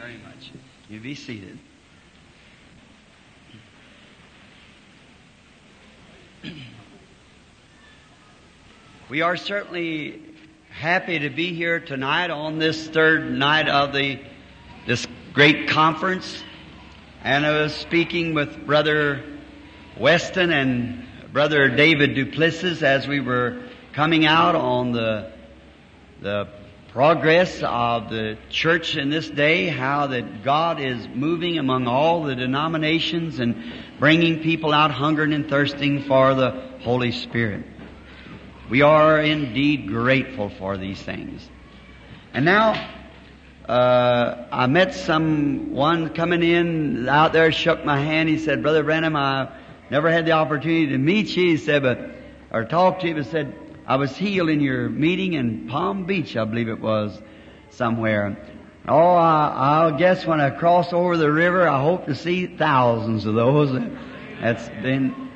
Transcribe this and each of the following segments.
very much. You be seated. We are certainly happy to be here tonight on this third night of the this great conference. And I was speaking with Brother Weston and Brother David du Plessis as we were coming out on the the progress of the church in this day, how that God is moving among all the denominations and bringing people out hungering and thirsting for the Holy Spirit. We are indeed grateful for these things. And now, uh, I met someone coming in out there, shook my hand. He said, Brother Branham, I never had the opportunity to meet you. He said, but, or talk to you, but said, I was healed in your meeting in Palm Beach, I believe it was, somewhere. Oh, I, will guess when I cross over the river, I hope to see thousands of those. That's been,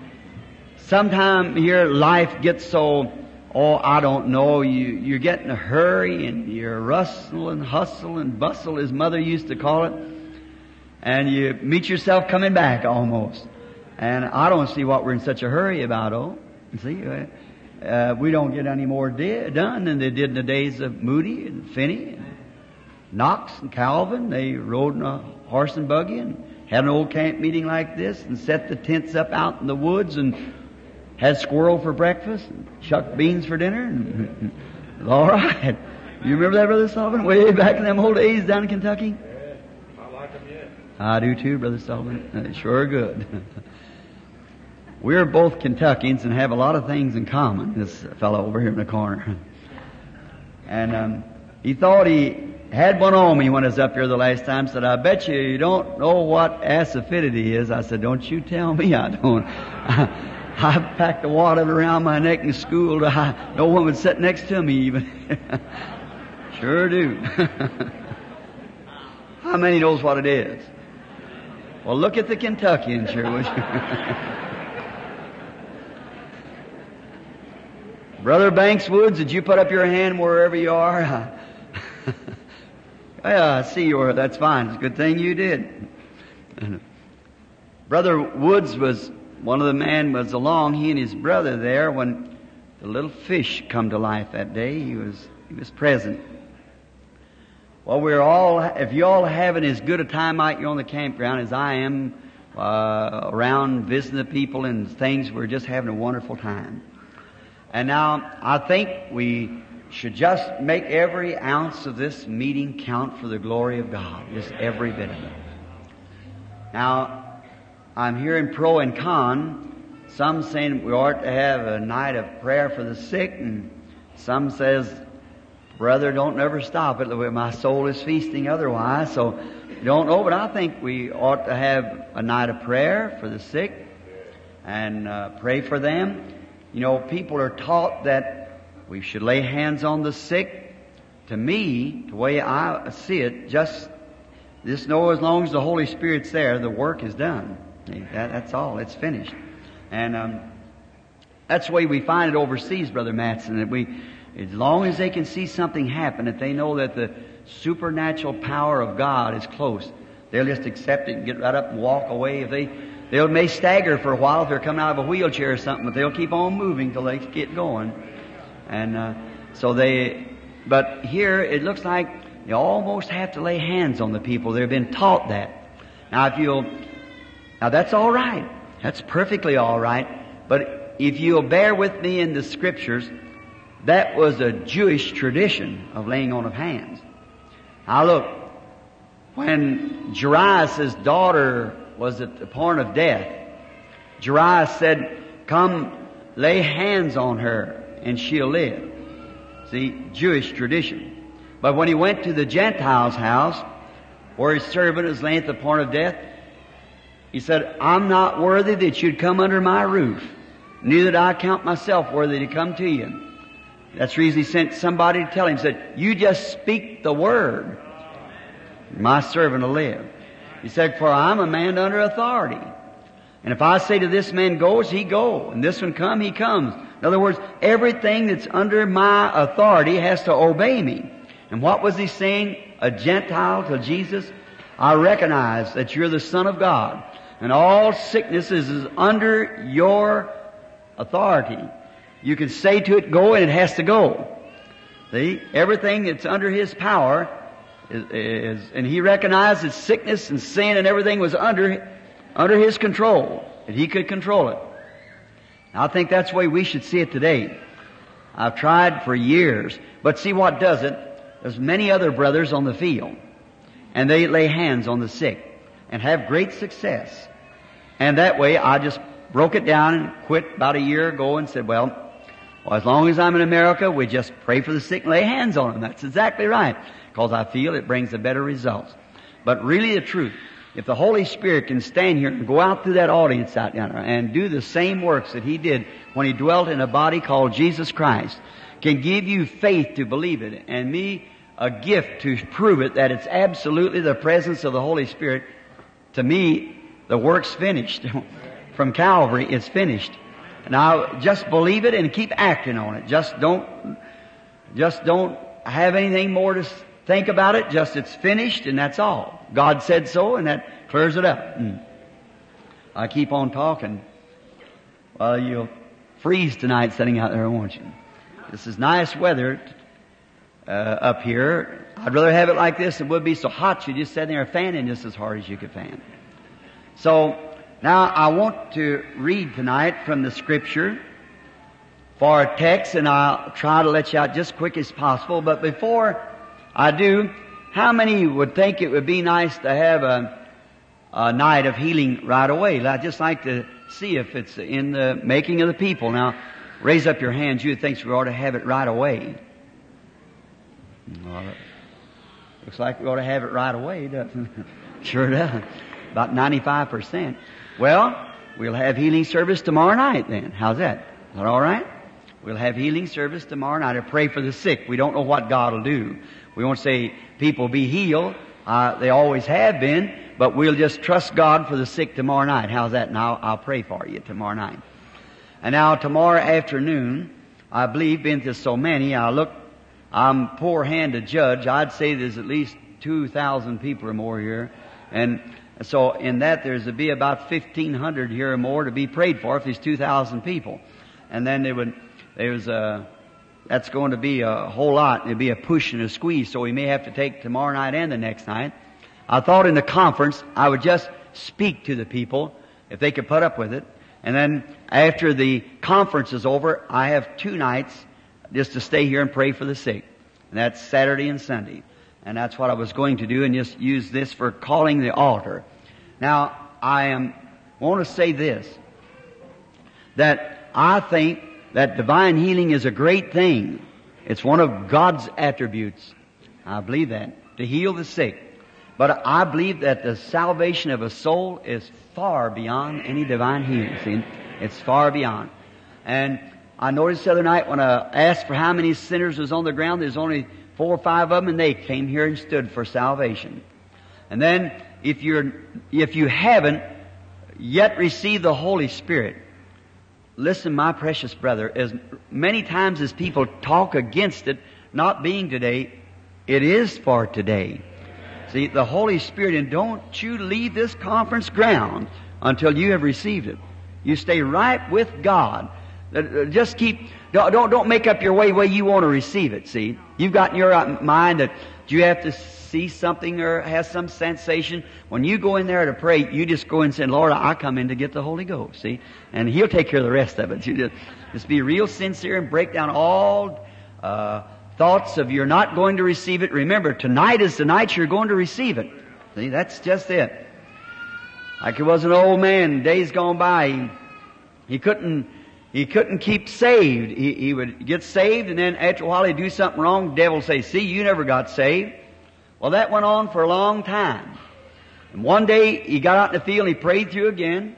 sometime your life gets so, oh, I don't know, you, you get in a hurry and you're rustle and hustle and bustle, as mother used to call it, and you meet yourself coming back almost. And I don't see what we're in such a hurry about, oh. See, uh, uh, we don't get any more di- done than they did in the days of Moody and Finney and Knox and Calvin. They rode in a horse and buggy and had an old camp meeting like this and set the tents up out in the woods and had squirrel for breakfast and chuck beans for dinner. And, all right. You remember that, Brother Sullivan? Way back in them old days down in Kentucky? Yeah, I like them yet. I do too, Brother Sullivan. Sure good. We're both Kentuckians and have a lot of things in common, this fellow over here in the corner. And um, he thought he had one on me when I was up here the last time. Said, I bet you you don't know what asafetida is. I said, don't you tell me I don't. I packed of it around my neck in school. I, no one would sit next to me even. sure do. How many knows what it is? Well, look at the Kentuckians here, would you? Brother Banks Woods, did you put up your hand wherever you are? yeah, I see you are. That's fine. It's a good thing you did. Brother Woods was one of the men was along. He and his brother there when the little fish come to life that day. He was he was present. Well, we're all if you all having as good a time out here on the campground as I am uh, around visiting the people and things, we're just having a wonderful time. And now I think we should just make every ounce of this meeting count for the glory of God. Just every bit of it. Now, I'm hearing pro and con. Some saying we ought to have a night of prayer for the sick, and some says, brother, don't never stop it. My soul is feasting otherwise. So, don't know, but I think we ought to have a night of prayer for the sick and uh, pray for them. You know, people are taught that we should lay hands on the sick. To me, the way I see it, just just know as long as the Holy Spirit's there, the work is done. That, that's all. It's finished. And um, that's the way we find it overseas, Brother Matson. That we, as long as they can see something happen, if they know that the supernatural power of God is close, they'll just accept it and get right up and walk away. If they they may stagger for a while if they're coming out of a wheelchair or something, but they'll keep on moving till they get going. And uh, so they, but here it looks like you almost have to lay hands on the people. They've been taught that. Now, if you'll, now that's all right. That's perfectly all right. But if you'll bear with me in the scriptures, that was a Jewish tradition of laying on of hands. Now look, when Jairus' daughter was at the point of death, Jairus said, come lay hands on her and she'll live. See, Jewish tradition. But when he went to the Gentile's house, where his servant was laying at the point of death, he said, I'm not worthy that you'd come under my roof. Neither do I count myself worthy to come to you. That's the reason he sent somebody to tell him, said, you just speak the word. My servant will live. He said, For I'm a man under authority. And if I say to this man goes, he go. And this one come, he comes. In other words, everything that's under my authority has to obey me. And what was he saying? A Gentile to Jesus? I recognize that you're the Son of God, and all sickness is under your authority. You can say to it, go, and it has to go. See? Everything that's under His power is, and He recognized that sickness and sin and everything was under, under His control, that He could control it. I think that's the way we should see it today. I've tried for years, but see what does it? There's many other brothers on the field, and they lay hands on the sick and have great success. And that way I just broke it down and quit about a year ago and said, well, well, as long as I'm in America, we just pray for the sick and lay hands on them. That's exactly right. Because I feel it brings a better result. But really the truth, if the Holy Spirit can stand here and go out through that audience out there and do the same works that He did when He dwelt in a body called Jesus Christ, can give you faith to believe it, and me a gift to prove it that it's absolutely the presence of the Holy Spirit, to me, the work's finished. From Calvary, it's finished. Now, just believe it and keep acting on it. Just don't, just don't have anything more to think about it. Just it's finished and that's all. God said so and that clears it up. Mm. I keep on talking. Well, you'll freeze tonight sitting out there, won't you? This is nice weather uh, up here. I'd rather have it like this. It would be so hot you just sit there fanning just as hard as you could fan. So now I want to read tonight from the scripture for a text and I'll try to let you out just quick as possible. But before I do, how many would think it would be nice to have a, a night of healing right away? I'd just like to see if it's in the making of the people. Now, raise up your hands. You think we ought to have it right away. Well, looks like we ought to have it right away, doesn't it? sure does. About 95%. Well, we'll have healing service tomorrow night then. How's that? Is that all right? We'll have healing service tomorrow night. I pray for the sick. We don't know what God will do. We won't say people be healed. Uh, they always have been, but we'll just trust God for the sick tomorrow night. How's that? Now I'll pray for you tomorrow night. And now tomorrow afternoon, I believe, being to so many, I look, I'm poor hand to judge. I'd say there's at least 2,000 people or more here. And so in that there's to be about 1,500 here or more to be prayed for if there's 2,000 people. And then there would, there's a, that's going to be a whole lot. It'll be a push and a squeeze, so we may have to take tomorrow night and the next night. I thought in the conference I would just speak to the people if they could put up with it. And then after the conference is over, I have two nights just to stay here and pray for the sick. And that's Saturday and Sunday. And that's what I was going to do and just use this for calling the altar. Now, I am, want to say this, that I think that divine healing is a great thing. It's one of God's attributes. I believe that. To heal the sick. But I believe that the salvation of a soul is far beyond any divine healing. See? It's far beyond. And I noticed the other night when I asked for how many sinners was on the ground, there's only four or five of them, and they came here and stood for salvation. And then, if you're, if you haven't yet received the Holy Spirit, listen, my precious brother, as many times as people talk against it not being today, it is for today. See, the Holy Spirit, and don't you leave this conference ground until you have received it. You stay right with God. Uh, just keep, don't, don't, don't make up your way way you want to receive it, see. You've got in your uh, mind that you have to see something or has some sensation. When you go in there to pray, you just go and say, Lord, I come in to get the Holy Ghost, see. And He'll take care of the rest of it. You just, just be real sincere and break down all, uh, thoughts of you're not going to receive it. Remember, tonight is the night you're going to receive it. See, that's just it. Like it was an old man, days gone by, he, he couldn't, he couldn't keep saved. He, he would get saved and then after a while he'd do something wrong, the devil would say, see, you never got saved. Well, that went on for a long time. And one day he got out in the field and he prayed through again.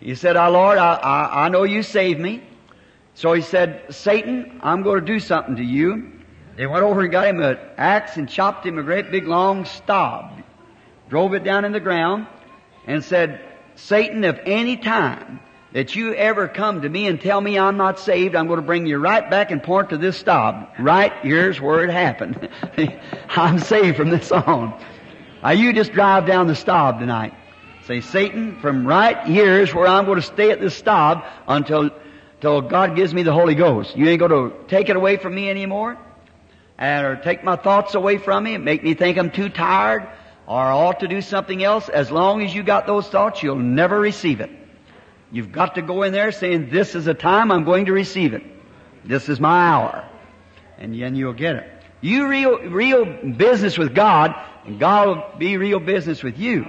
He said, Our Lord, I, I, I know you saved me. So he said, Satan, I'm going to do something to you. They went over and got him an axe and chopped him a great big long stub, drove it down in the ground, and said, Satan, if any time that you ever come to me and tell me I'm not saved, I'm going to bring you right back and point to this stub. Right here's where it happened. I'm saved from this on. Now you just drive down the stop tonight. Say, Satan, from right here is where I'm going to stay at this stop until, until God gives me the Holy Ghost. You ain't going to take it away from me anymore? And, or take my thoughts away from me make me think I'm too tired or ought to do something else. As long as you got those thoughts, you'll never receive it. You've got to go in there saying, this is the time I'm going to receive it. This is my hour. And then you'll get it. You real, real business with God, and God will be real business with you.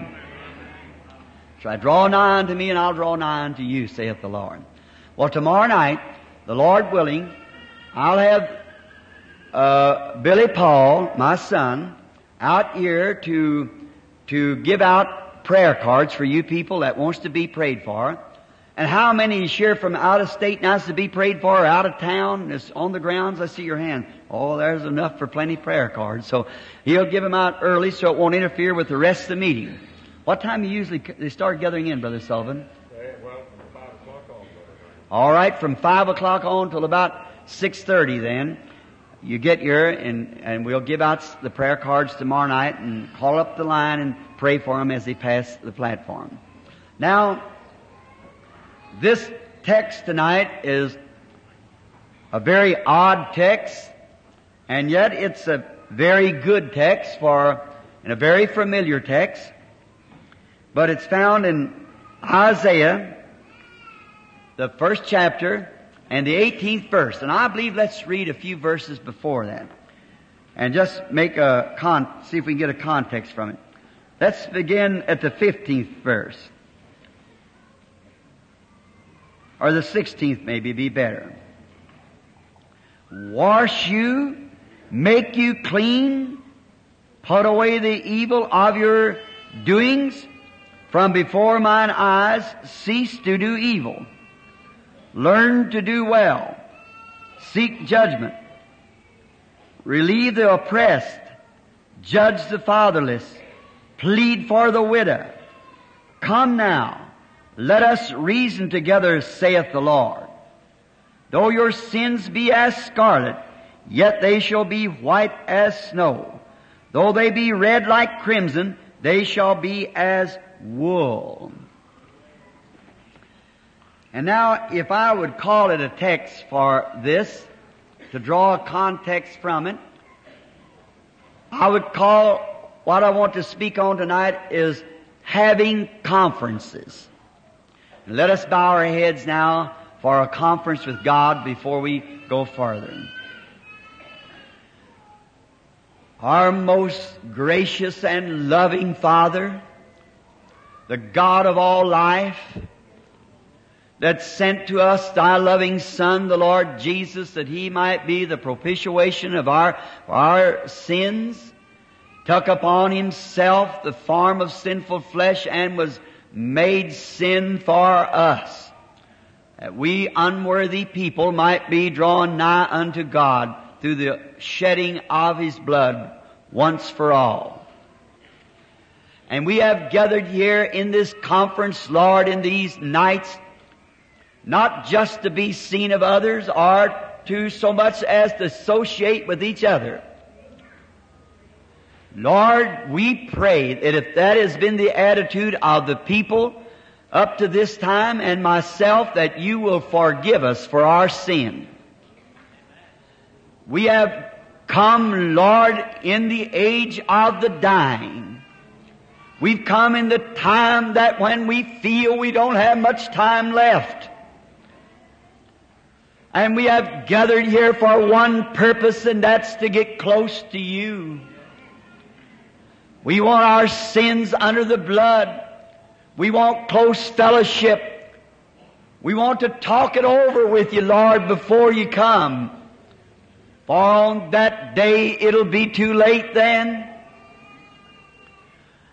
So I draw nigh unto me, and I'll draw nigh unto you, saith the Lord. Well, tomorrow night, the Lord willing, I'll have uh, Billy Paul, my son, out here to to give out prayer cards for you people that wants to be prayed for. And how many is here from out of state now to be prayed for, or out of town, is on the grounds? I see your hand. Oh, there's enough for plenty prayer cards. So he'll give them out early so it won't interfere with the rest of the meeting. What time you usually they start gathering in, Brother Sullivan? Well, 5 o'clock on. All right, from five o'clock on till about six thirty. Then you get here, and and we'll give out the prayer cards tomorrow night, and call up the line and pray for them as they pass the platform. Now, this text tonight is a very odd text, and yet it's a very good text for, and a very familiar text. But it's found in Isaiah, the first chapter, and the 18th verse. And I believe let's read a few verses before that. And just make a con, see if we can get a context from it. Let's begin at the 15th verse. Or the 16th maybe be better. Wash you, make you clean, put away the evil of your doings, from before mine eyes cease to do evil. Learn to do well. Seek judgment. Relieve the oppressed. Judge the fatherless. Plead for the widow. Come now. Let us reason together, saith the Lord. Though your sins be as scarlet, yet they shall be white as snow. Though they be red like crimson, they shall be as wool. And now, if I would call it a text for this, to draw a context from it, I would call what I want to speak on tonight is having conferences. And let us bow our heads now for a conference with God before we go farther. Our most gracious and loving Father, the God of all life, that sent to us thy loving Son, the Lord Jesus, that he might be the propitiation of our, our sins, took upon himself the form of sinful flesh and was made sin for us, that we unworthy people might be drawn nigh unto God through the shedding of his blood once for all. And we have gathered here in this conference, Lord, in these nights, not just to be seen of others or to so much as to associate with each other. Lord, we pray that if that has been the attitude of the people up to this time and myself, that you will forgive us for our sin. We have come, Lord, in the age of the dying. We've come in the time that when we feel we don't have much time left. And we have gathered here for one purpose, and that's to get close to you. We want our sins under the blood. We want close fellowship. We want to talk it over with you, Lord, before you come. For on that day it'll be too late then.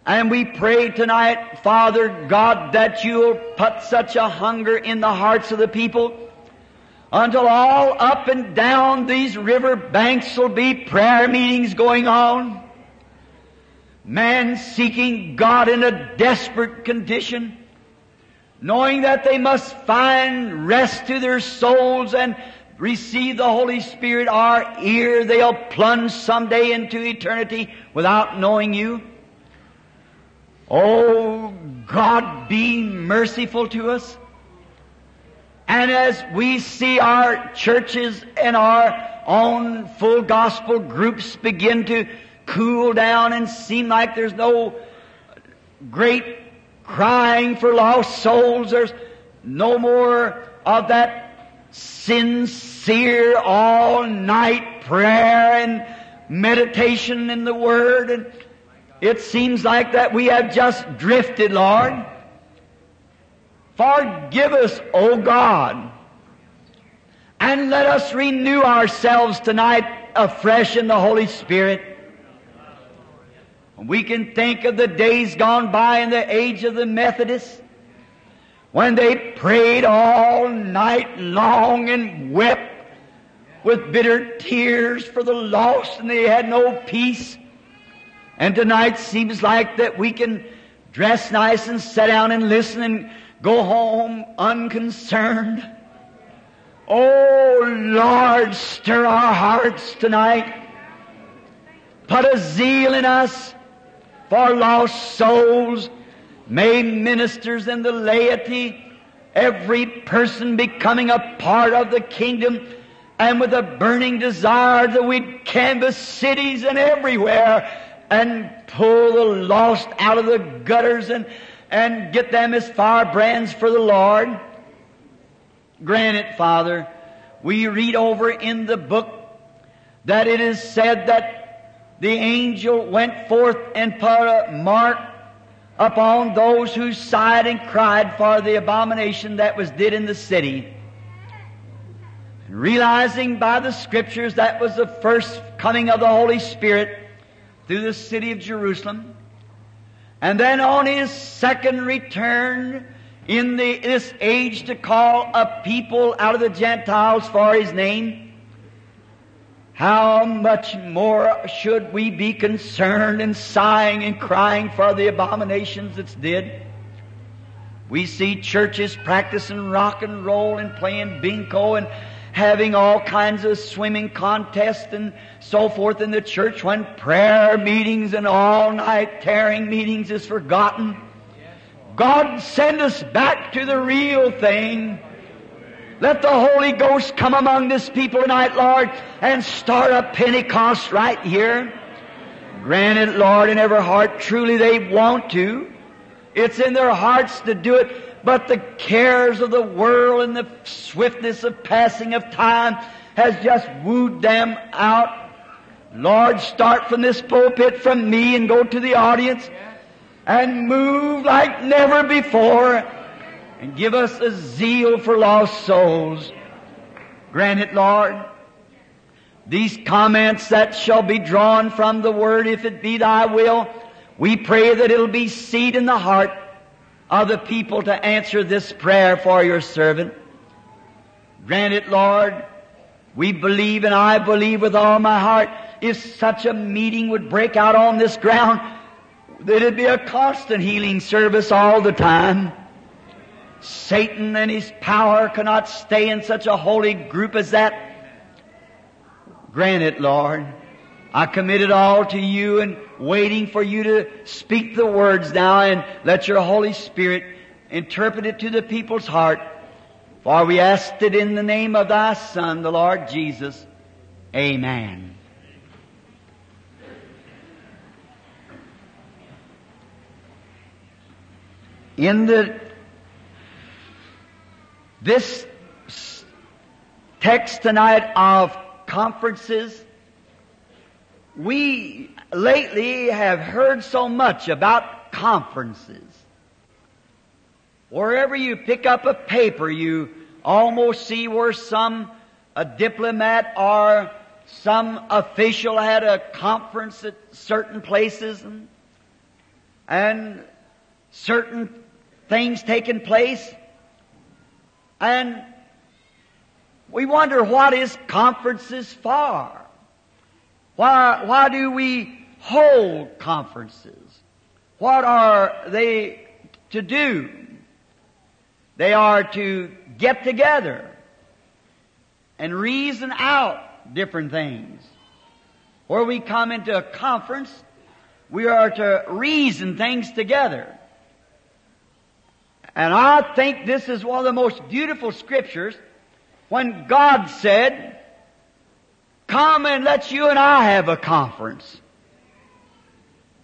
And we pray tonight, Father God, that you'll put such a hunger in the hearts of the people until all up and down these river banks will be prayer meetings going on. Man seeking God in a desperate condition, knowing that they must find rest to their souls and receive the Holy Spirit, or ere they'll plunge someday into eternity without knowing you. Oh, God, be merciful to us. And as we see our churches and our own full gospel groups begin to cool down and seem like there's no great crying for lost souls, there's no more of that sincere all night prayer and meditation in the Word and it seems like that we have just drifted, Lord. Forgive us, O God. And let us renew ourselves tonight afresh in the Holy Spirit. We can think of the days gone by in the age of the Methodists when they prayed all night long and wept with bitter tears for the lost and they had no peace. And tonight seems like that we can dress nice and sit down and listen and go home unconcerned. Oh Lord, stir our hearts tonight. Put a zeal in us for lost souls. May ministers and the laity, every person becoming a part of the kingdom and with a burning desire that we'd canvass cities and everywhere and pull the lost out of the gutters and, and get them as firebrands for the Lord. Grant it, Father. We read over in the book that it is said that the angel went forth and put a mark upon those who sighed and cried for the abomination that was did in the city. And realizing by the scriptures that was the first coming of the Holy Spirit, through the city of Jerusalem. And then on his second return in the, this age to call a people out of the Gentiles for his name, how much more should we be concerned and sighing and crying for the abominations that's did? We see churches practicing rock and roll and playing bingo and having all kinds of swimming contests and so forth in the church when prayer meetings and all night tearing meetings is forgotten. God send us back to the real thing. Let the Holy Ghost come among this people tonight, Lord, and start a Pentecost right here. Grant it, Lord, in every heart. Truly they want to. It's in their hearts to do it. But the cares of the world and the swiftness of passing of time has just wooed them out. Lord, start from this pulpit from me and go to the audience and move like never before and give us a zeal for lost souls. Grant it, Lord. These comments that shall be drawn from the Word, if it be Thy will, we pray that it'll be seed in the heart of the people to answer this prayer for your servant. Grant it, Lord. We believe and I believe with all my heart if such a meeting would break out on this ground, that it'd be a constant healing service all the time. Satan and his power cannot stay in such a holy group as that. Grant it, Lord. I commit it all to you and waiting for you to speak the words now and let your Holy Spirit interpret it to the people's heart. For we asked it in the name of thy Son, the Lord Jesus. Amen. In the this text tonight of conferences, we lately have heard so much about conferences. Wherever you pick up a paper, you almost see where some a diplomat or some official had a conference at certain places and, and certain things taking place. And we wonder what is conferences for? Why, why do we hold conferences? What are they to do? They are to get together and reason out different things. Where we come into a conference, we are to reason things together. And I think this is one of the most beautiful scriptures when God said, come and let you and I have a conference.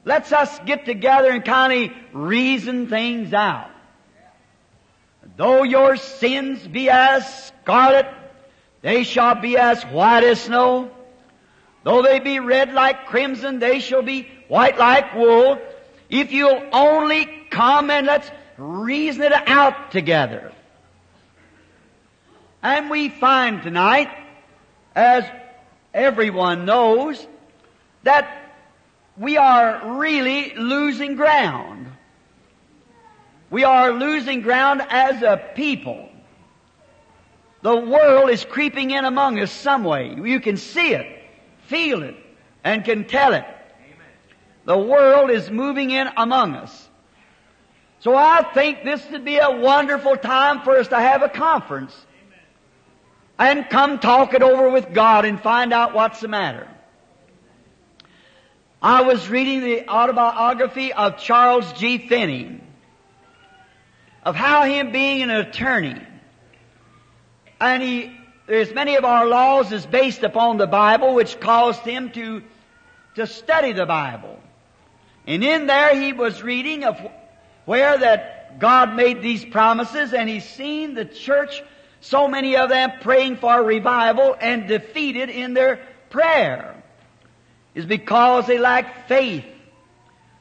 Let's us get together and kind of reason things out. Though your sins be as scarlet, they shall be as white as snow. Though they be red like crimson, they shall be white like wool. If you'll only come and let's reason it out together. And we find tonight, as everyone knows, that we are really losing ground. We are losing ground as a people. The world is creeping in among us some way. You can see it, feel it, and can tell it. The world is moving in among us. So I think this would be a wonderful time for us to have a conference and come talk it over with God and find out what's the matter. I was reading the autobiography of Charles G. Finney, of how him being an attorney, and he, there's many of our laws is based upon the Bible, which caused him to, to study the Bible. And in there he was reading of where that God made these promises, and he's seen the church, so many of them praying for revival and defeated in their prayer is because they lack faith.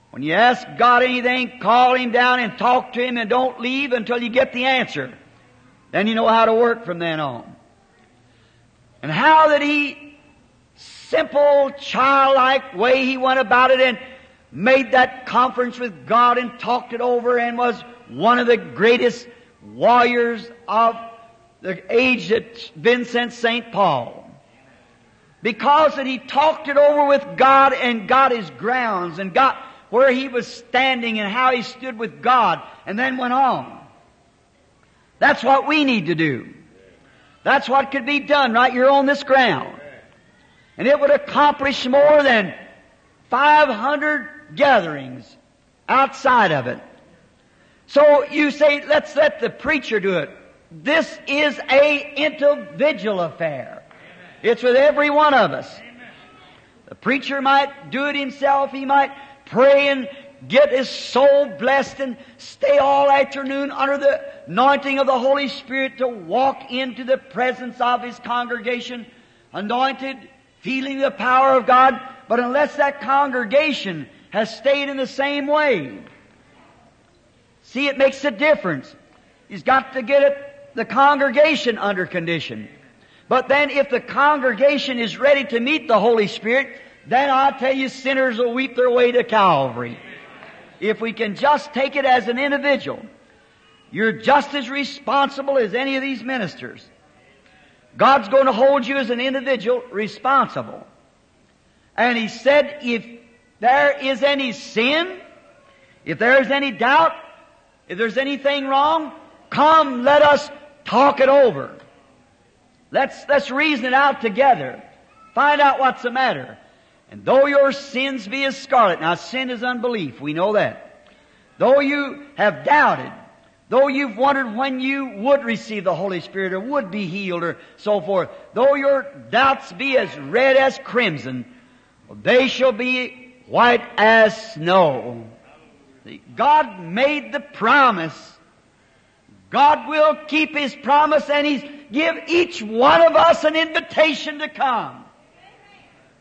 When you ask God anything, call Him down and talk to Him and don't leave until you get the answer. Then you know how to work from then on. And how that He, simple, childlike way He went about it and made that conference with God and talked it over and was one of the greatest warriors of the age that's been since St. Paul. Because that he talked it over with God and got his grounds and got where he was standing and how he stood with God and then went on. That's what we need to do. That's what could be done right here on this ground. And it would accomplish more than 500 gatherings outside of it. So you say, let's let the preacher do it. This is a individual affair. It's with every one of us. The preacher might do it himself. He might pray and get his soul blessed and stay all afternoon under the anointing of the Holy Spirit to walk into the presence of his congregation, anointed, feeling the power of God. But unless that congregation has stayed in the same way, see, it makes a difference. He's got to get it, the congregation under condition. But then if the congregation is ready to meet the Holy Spirit, then I tell you sinners will weep their way to Calvary. If we can just take it as an individual, you're just as responsible as any of these ministers. God's going to hold you as an individual responsible. And He said, if there is any sin, if there is any doubt, if there's anything wrong, come, let us talk it over. Let's, let's reason it out together. Find out what's the matter. And though your sins be as scarlet, now sin is unbelief, we know that. Though you have doubted, though you've wondered when you would receive the Holy Spirit or would be healed or so forth, though your doubts be as red as crimson, they shall be white as snow. God made the promise. God will keep His promise and He's give each one of us an invitation to come.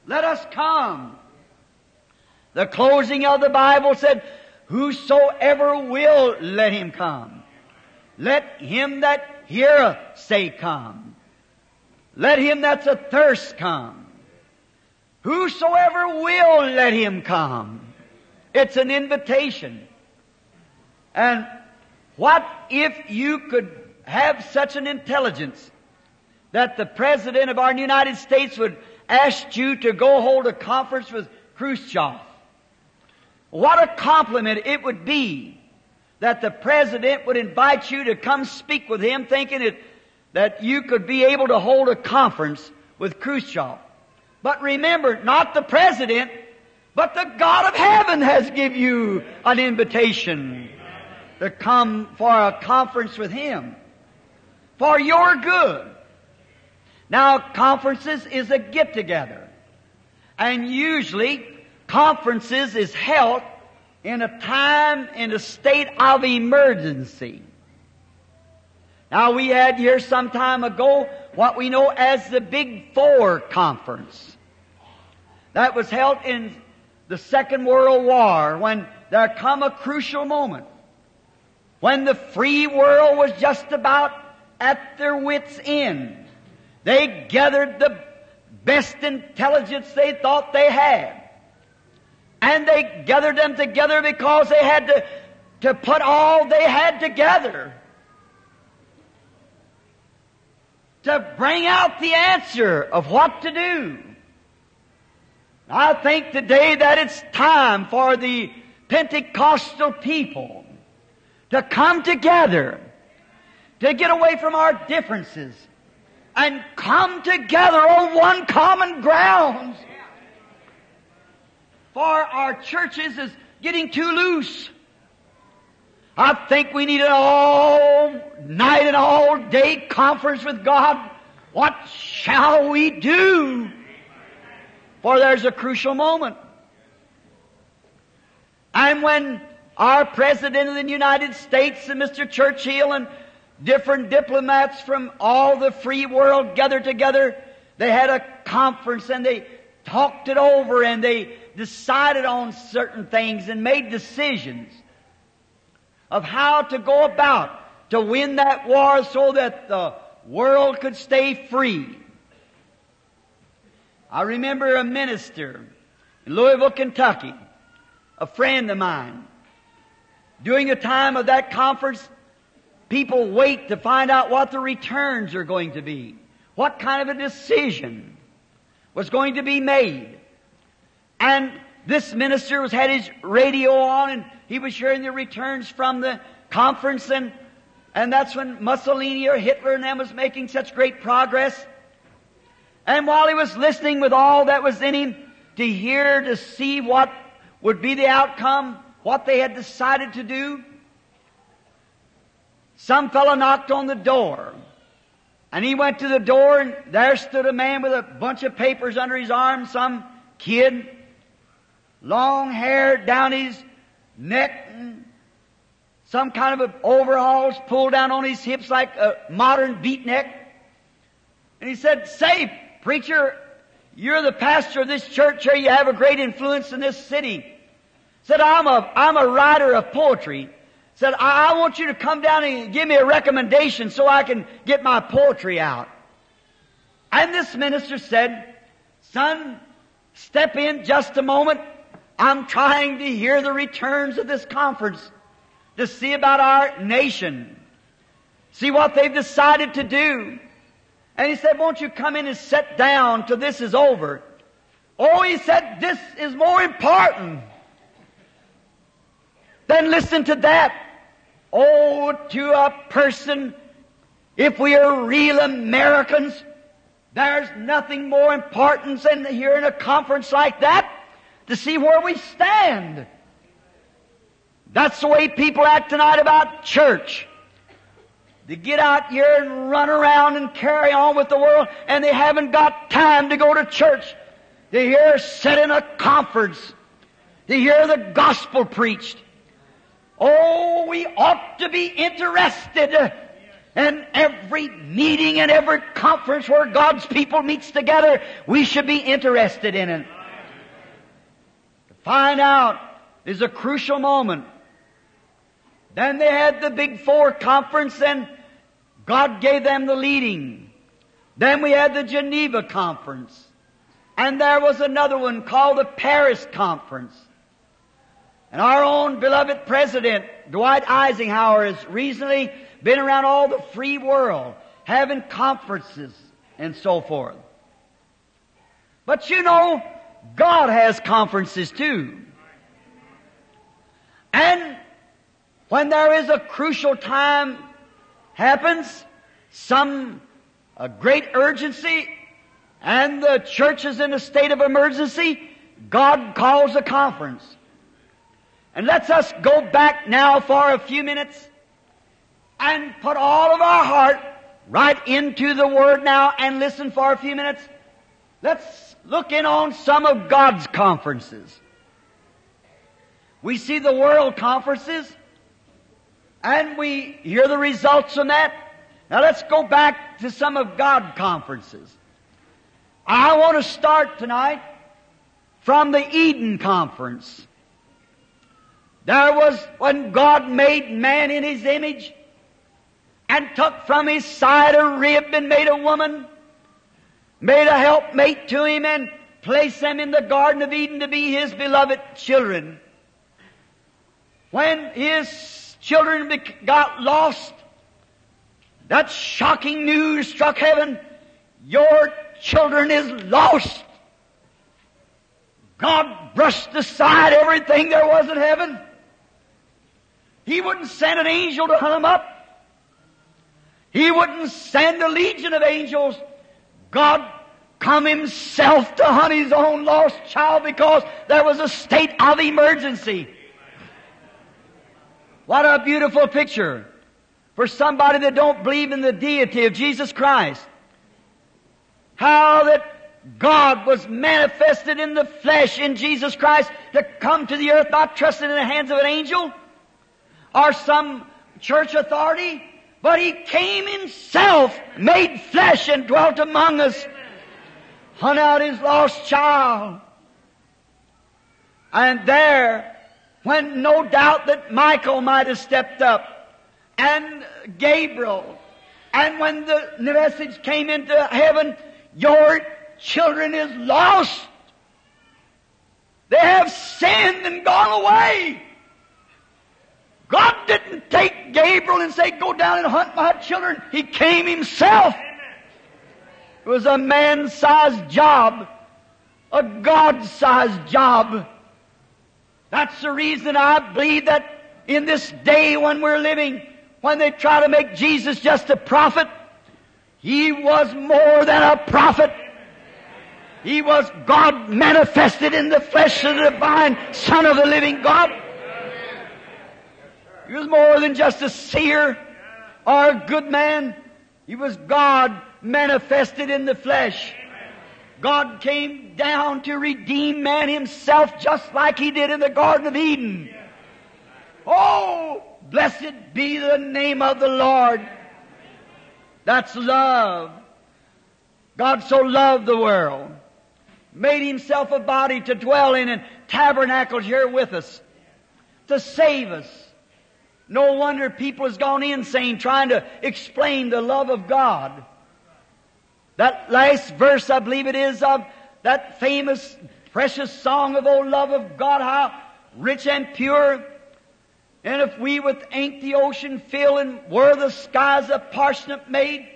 Let us come. The closing of the Bible said, Whosoever will, let him come. Let him that heareth say, Come. Let him that's athirst come. Whosoever will, let him come. It's an invitation. And what if you could have such an intelligence that the President of our United States would ask you to go hold a conference with Khrushchev. What a compliment it would be that the President would invite you to come speak with him thinking that you could be able to hold a conference with Khrushchev. But remember, not the President, But the God of heaven has given you an invitation to come for a conference with Him. For your good. Now, conferences is a get together. And usually, conferences is held in a time, in a state of emergency. Now we had here some time ago what we know as the Big Four Conference. That was held in the Second World War when there come a crucial moment. When the free world was just about at their wits' end. They gathered the best intelligence they thought they had. And they gathered them together because they had to, to put all they had together to bring out the answer of what to do. I think today that it's time for the Pentecostal people to come together, to get away from our differences, and come together on one common ground. For our churches is getting too loose. I think we need an all night and all day conference with God. What shall we do? For there's a crucial moment. And when our President of the United States and Mr. Churchill and different diplomats from all the free world gathered together, they had a conference and they talked it over and they decided on certain things and made decisions of how to go about to win that war so that the world could stay free. I remember a minister in Louisville, Kentucky, a friend of mine. During a time of that conference, people wait to find out what the returns are going to be. What kind of a decision was going to be made. And this minister was had his radio on and he was hearing the returns from the conference and, and that's when Mussolini or Hitler and them was making such great progress. And while he was listening with all that was in him to hear, to see what would be the outcome, what they had decided to do, some fellow knocked on the door. And he went to the door and there stood a man with a bunch of papers under his arm, some kid, long hair down his neck and some kind of overalls pulled down on his hips like a modern beatnik. And he said, say, preacher, you're the pastor of this church here. You have a great influence in this city. Said, I'm a, I'm a writer of poetry. Said, I, I want you to come down and give me a recommendation so I can get my poetry out. And this minister said, son, step in just a moment. I'm trying to hear the returns of this conference to see about our nation. See what they've decided to do. And he said, won't you come in and sit down till this is over? Oh, he said, this is more important than listen to that. Oh, to a person, if we are real Americans, there's nothing more important than hearing a conference like that to see where we stand. That's the way people act tonight about church. They get out here and run around and carry on with the world, and they haven't got time to go to church. They hear sit in a conference. They hear the gospel preached. Oh, we ought to be interested in every meeting and every conference where God's people meets together. We should be interested in it To find out is a crucial moment. Then they had the Big Four conference and God gave them the leading. Then we had the Geneva conference. And there was another one called the Paris conference. And our own beloved president, Dwight Eisenhower, has recently been around all the free world, having conferences and so forth. But you know, God has conferences too. And when there is a crucial time happens, some a great urgency, and the church is in a state of emergency, God calls a conference and lets us go back now for a few minutes and put all of our heart right into the Word now and listen for a few minutes. Let's look in on some of God's conferences. We see the world conferences and we hear the results from that. Now let's go back to some of God conferences. I want to start tonight from the Eden conference. There was when God made man in his image and took from his side a rib and made a woman, made a helpmate to him and placed them in the Garden of Eden to be his beloved children. When his children got lost, that shocking news struck heaven. Your children is lost. God brushed aside everything there was in heaven. He wouldn't send an angel to hunt them up. He wouldn't send a legion of angels. God come himself to hunt his own lost child because there was a state of emergency. What a beautiful picture for somebody that don't believe in the deity of Jesus Christ. How that God was manifested in the flesh in Jesus Christ to come to the earth not trusting in the hands of an angel, or some church authority, but He came Himself, made flesh and dwelt among us, hunt out His lost child. And there, when no doubt that Michael might have stepped up, and Gabriel, and when the message came into heaven, your children is lost. They have sinned and gone away. God didn't take Gabriel and say, go down and hunt my children. He came himself. It was a man-sized job. A God-sized job. That's the reason I believe that in this day when we're living, when they try to make Jesus just a prophet, He was more than a prophet. He was God manifested in the flesh of the divine Son of the living God. He was more than just a seer or a good man. He was God manifested in the flesh. God came down to redeem man himself just like he did in the Garden of Eden. Oh, blessed be the name of the Lord. That's love. God so loved the world, made himself a body to dwell in and tabernacled here with us to save us. No wonder people has gone insane trying to explain the love of God. That last verse, I believe it is, of that famous, precious song of O love of God, how rich and pure. And if we with ink the ocean fill and were the skies a parsnip made,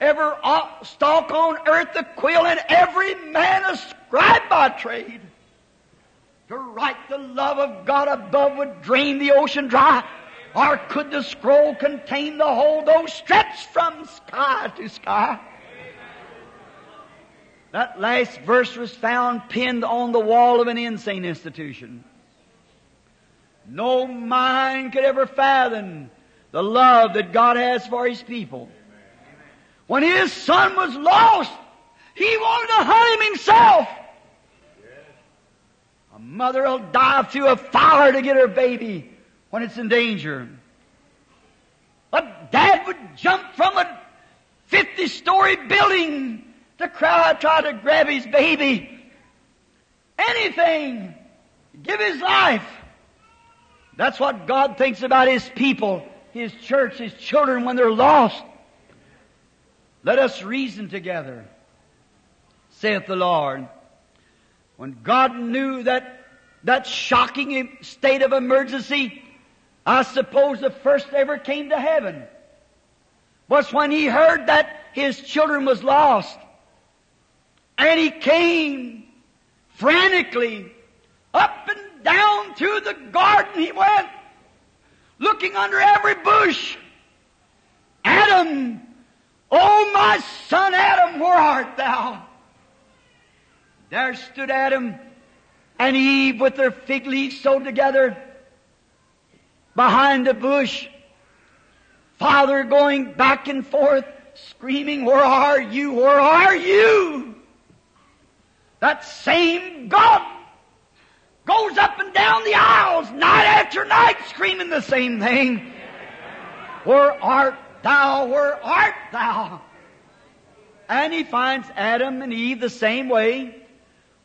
ever stalk on earth the quill and every man a scribe by trade. To write the love of God above would drain the ocean dry. Or could the scroll contain the whole, though stretched from sky to sky? That last verse was found pinned on the wall of an insane institution. No mind could ever fathom the love that God has for His people. When His Son was lost, He wanted to hunt Him Himself. A mother will dive through a fire to get her baby when it's in danger. A dad would jump from a 50 story building to crowd tried to grab his baby. Anything. Give his life. That's what God thinks about His people, His church, His children when they're lost. Let us reason together, saith the Lord. When God knew that, that shocking state of emergency, I suppose the first ever came to heaven was when he heard that his children was lost. And he came frantically up and down through the garden he went, looking under every bush. Adam, oh my son Adam, where art thou? There stood Adam and Eve with their fig leaves sewed together behind the bush. Father going back and forth, screaming, Where are you? Where are you? That same God goes up and down the aisles night after night screaming the same thing. Where art thou? Where art thou? And he finds Adam and Eve the same way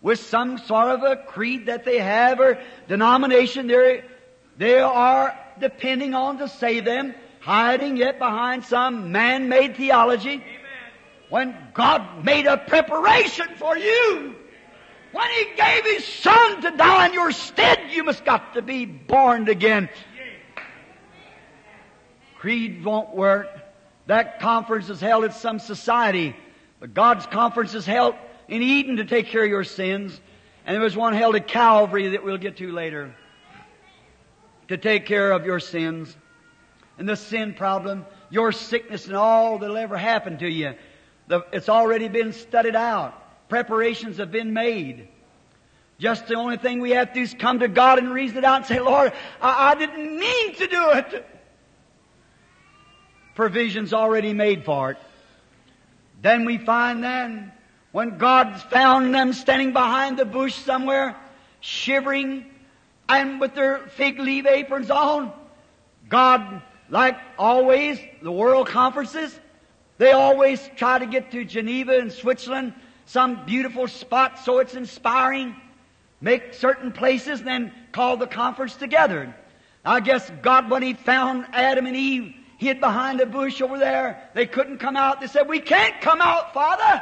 with some sort of a creed that they have or denomination they they are depending on to save them, hiding yet behind some man-made theology. Amen. When God made a preparation for you, when He gave His Son to die in your stead, you must got to be born again. Creed won't work. That conference is held at some society. But God's conference is held in Eden to take care of your sins. And there was one held at Calvary that we'll get to later to take care of your sins. And the sin problem, your sickness and all that'll ever happen to you. The, it's already been studied out. Preparations have been made. Just the only thing we have to do is come to God and reason it out and say, Lord, I, I didn't mean to do it. Provisions already made for it. Then we find then, when God found them standing behind the bush somewhere, shivering and with their fig leaf aprons on, God, like always, the world conferences, they always try to get to Geneva in Switzerland, some beautiful spot so it's inspiring, make certain places, then call the conference together. I guess God, when He found Adam and Eve hid behind a bush over there. They couldn't come out. They said, We can't come out, Father.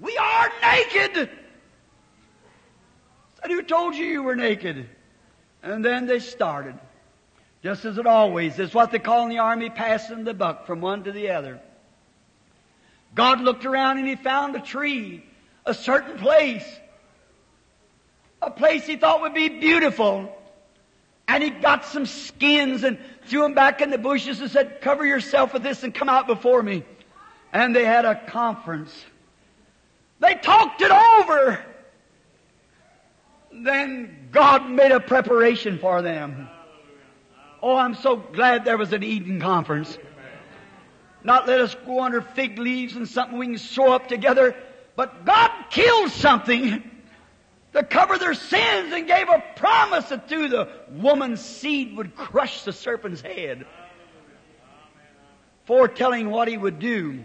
We are naked. said, Who told you you were naked? And then they started. Just as it always is what they call in the army passing the buck from one to the other. God looked around and he found a tree, a certain place, a place he thought would be beautiful. And he got some skins and threw them back in the bushes and said, cover yourself with this and come out before me. And they had a conference. They talked it over. Then God made a preparation for them. Oh, I'm so glad there was an Eden conference. Not let us go under fig leaves and something we can sew up together, but God killed something to cover their sins and gave a promise that through the woman's seed would crush the serpent's head. Foretelling what he would do.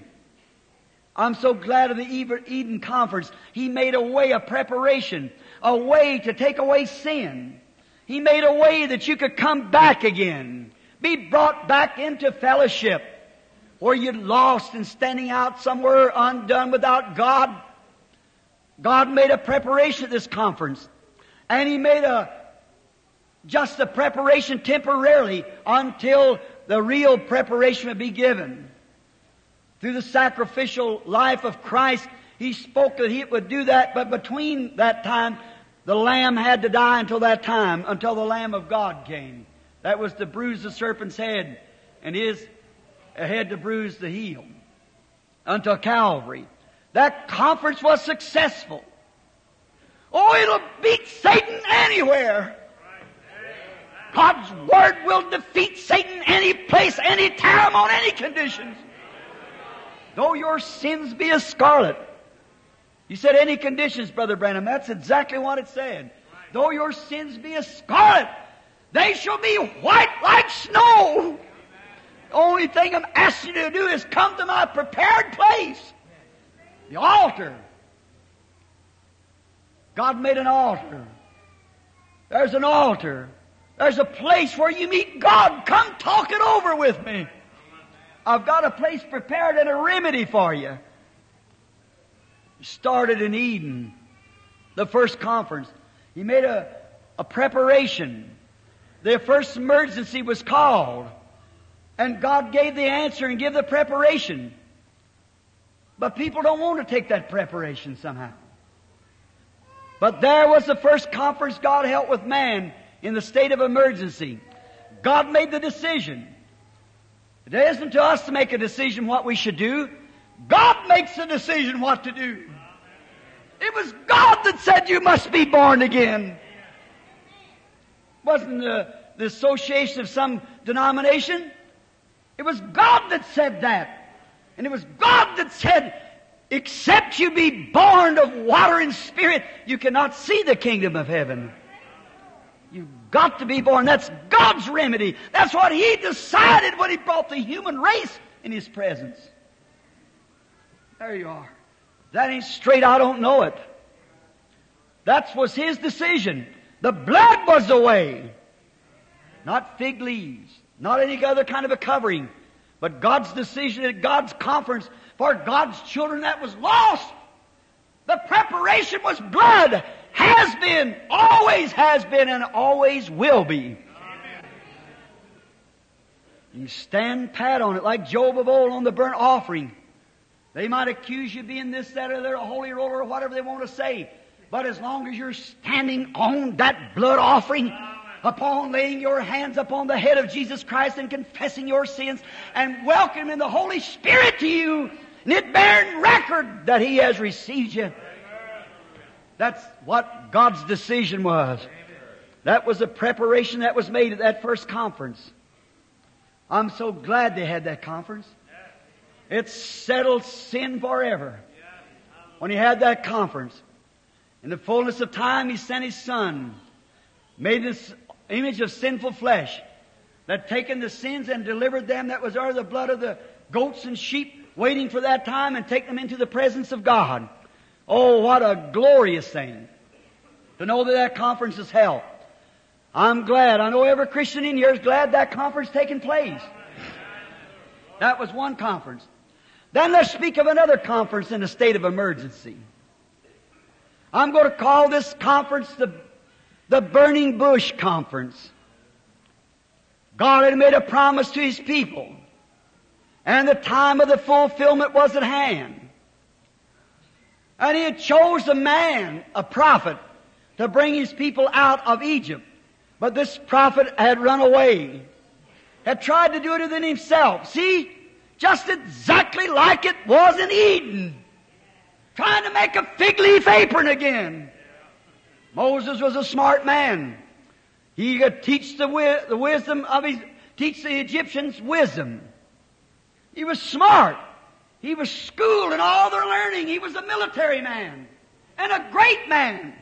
I'm so glad of the Eden conference. He made a way, of preparation, a way to take away sin. He made a way that you could come back again, be brought back into fellowship, where you'd lost and standing out somewhere undone without God. God made a preparation at this conference. And He made a, just a preparation temporarily until the real preparation would be given. Through the sacrificial life of Christ, He spoke that He would do that, but between that time, the Lamb had to die until that time, until the Lamb of God came. That was to bruise the serpent's head, and his head to bruise the heel. Until Calvary. That conference was successful. Oh, it'll beat Satan anywhere. God's Word will defeat Satan any place, any time, on any conditions. Though your sins be as scarlet. You said any conditions, Brother Branham. That's exactly what it said. Though your sins be as scarlet, they shall be white like snow. Only thing I'm asking you to do is come to my prepared place. The altar. God made an altar. There's an altar. There's a place where you meet God. Come talk it over with me. I've got a place prepared and a remedy for you. Started in Eden, the first conference. He made a, a preparation. The first emergency was called. And God gave the answer and gave the preparation. But people don't want to take that preparation somehow. But there was the first conference God held with man in the state of emergency. God made the decision. It isn't to us to make a decision what we should do. God makes the decision what to do. It was God that said you must be born again. Wasn't the, the association of some denomination. It was God that said that. And it was God that said, except you be born of water and spirit, you cannot see the kingdom of heaven. You've got to be born. That's God's remedy. That's what He decided when He brought the human race in His presence. There you are. That ain't straight, I don't know it. That was His decision. The blood was the way. Not fig leaves. Not any other kind of a covering. But God's decision at God's conference for God's children that was lost. The preparation was blood. Has been, always has been, and always will be. You stand pat on it like Job of old on the burnt offering. They might accuse you of being this, that, or the holy roller, or whatever they want to say. But as long as you're standing on that blood offering, upon laying your hands upon the head of Jesus Christ and confessing your sins and welcoming the Holy Spirit to you, and it bearing record that He has received you. That's what God's decision was. That was the preparation that was made at that first conference. I'm so glad they had that conference. It settled sin forever. When he had that conference, in the fullness of time, he sent his son, made this image of sinful flesh, that taken the sins and delivered them that was under the blood of the goats and sheep, waiting for that time and take them into the presence of God. Oh, what a glorious thing to know that that conference is held. I'm glad. I know every Christian in here is glad that conference taking place. That was one conference. Then let's speak of another conference in a state of emergency. I'm going to call this conference the, the Burning Bush Conference. God had made a promise to His people, and the time of the fulfillment was at hand. And He had chose a man, a prophet, to bring His people out of Egypt. But this prophet had run away, had tried to do it within himself. See? Just exactly like it was in Eden. Trying to make a fig leaf apron again. Moses was a smart man. He could teach the, wi- the wisdom of his, teach the Egyptians wisdom. He was smart. He was schooled in all their learning. He was a military man and a great man.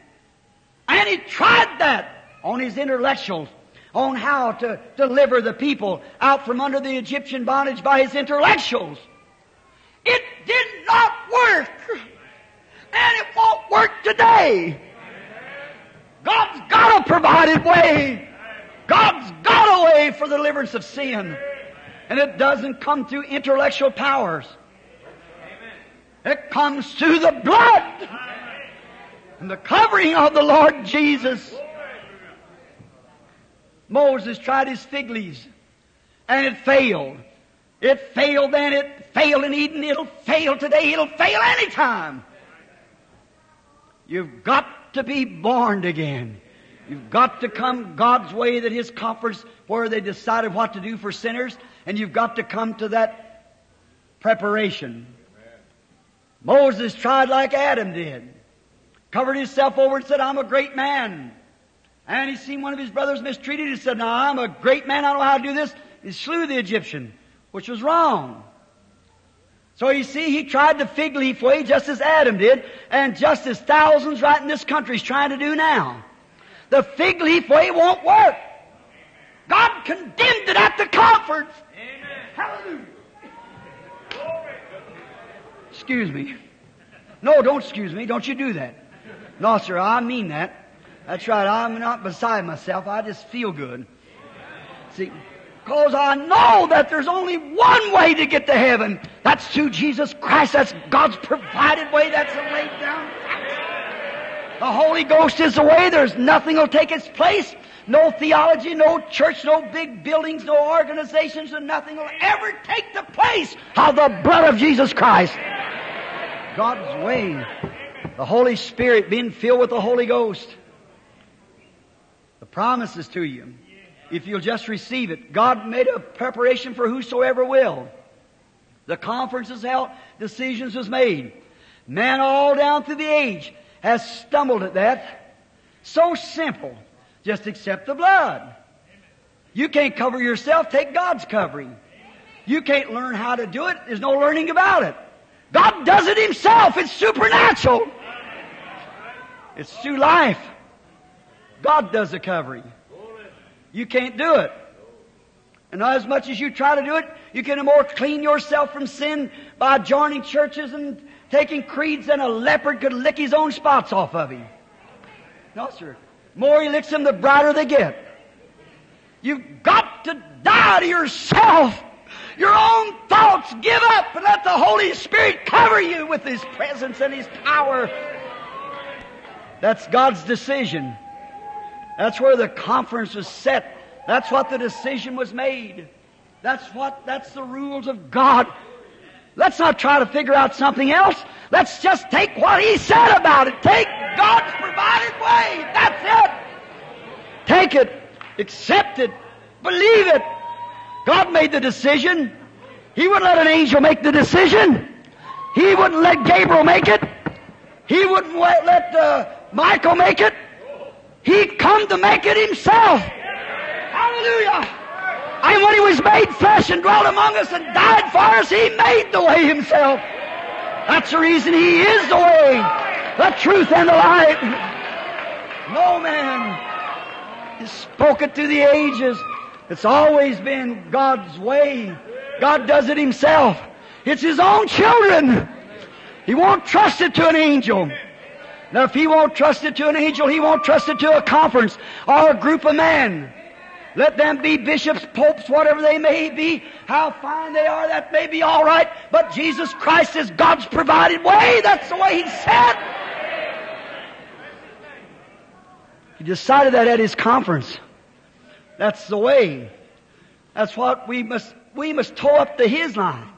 And he tried that on his intellectuals, on how to deliver the people out from under the Egyptian bondage by his intellectuals. It did not work. And it won't work today. God's got a provided way. God's got a way for the deliverance of sin. And it doesn't come through intellectual powers. It comes through the blood and the covering of the Lord Jesus. Moses tried his fig leaves and it failed. It failed then, it failed in Eden, it'll fail today, it'll fail anytime. You've got to be born again. You've got to come God's way that His conference where they decided what to do for sinners, and you've got to come to that preparation. Moses tried like Adam did. Covered himself over and said, I'm a great man. And he seen one of his brothers mistreated. He said, Now I'm a great man. I don't know how to do this. He slew the Egyptian, which was wrong. So you see, he tried the fig leaf way just as Adam did, and just as thousands right in this country is trying to do now. The fig leaf way won't work. God condemned it at the conference. Amen. Hallelujah. Excuse me. No, don't excuse me. Don't you do that. No, sir, I mean that. That's right. I'm not beside myself. I just feel good. See, because I know that there's only one way to get to heaven. That's through Jesus Christ. That's God's provided way. That's laid down. The Holy Ghost is the way. There's nothing will take its place. No theology, no church, no big buildings, no organizations, and nothing will ever take the place of the blood of Jesus Christ. God's way. The Holy Spirit being filled with the Holy Ghost. The promises to you. If you'll just receive it. God made a preparation for whosoever will. The conference is held, decisions was made. Man all down through the age has stumbled at that. So simple. Just accept the blood. You can't cover yourself, take God's covering. You can't learn how to do it, there's no learning about it. God does it Himself, it's supernatural. It's through life. God does the covering. You can't do it. And as much as you try to do it, you can more clean yourself from sin by joining churches and taking creeds than a leopard could lick his own spots off of him. No, sir. More he licks them, the brighter they get. You've got to die to yourself. Your own thoughts. Give up and let the Holy Spirit cover you with His presence and His power. That's God's decision. That's where the conference was set. That's what the decision was made. That's what, that's the rules of God. Let's not try to figure out something else. Let's just take what He said about it. Take God's provided way. That's it. Take it. Accept it. Believe it. God made the decision. He wouldn't let an angel make the decision. He wouldn't let Gabriel make it. He wouldn't let uh, Michael make it. He'd come to make it himself. Hallelujah. And when he was made flesh and dwelt among us and died for us, he made the way himself. That's the reason he is the way, the truth, and the light. No man has spoken through the ages. It's always been God's way. God does it himself. It's his own children. He won't trust it to an angel. Now, if he won't trust it to an angel, he won't trust it to a conference or a group of men. Let them be bishops, popes, whatever they may be, how fine they are, that may be all right, but Jesus Christ is God's provided way. That's the way He said. He decided that at His conference. That's the way. That's what we must, we must toe up to His line.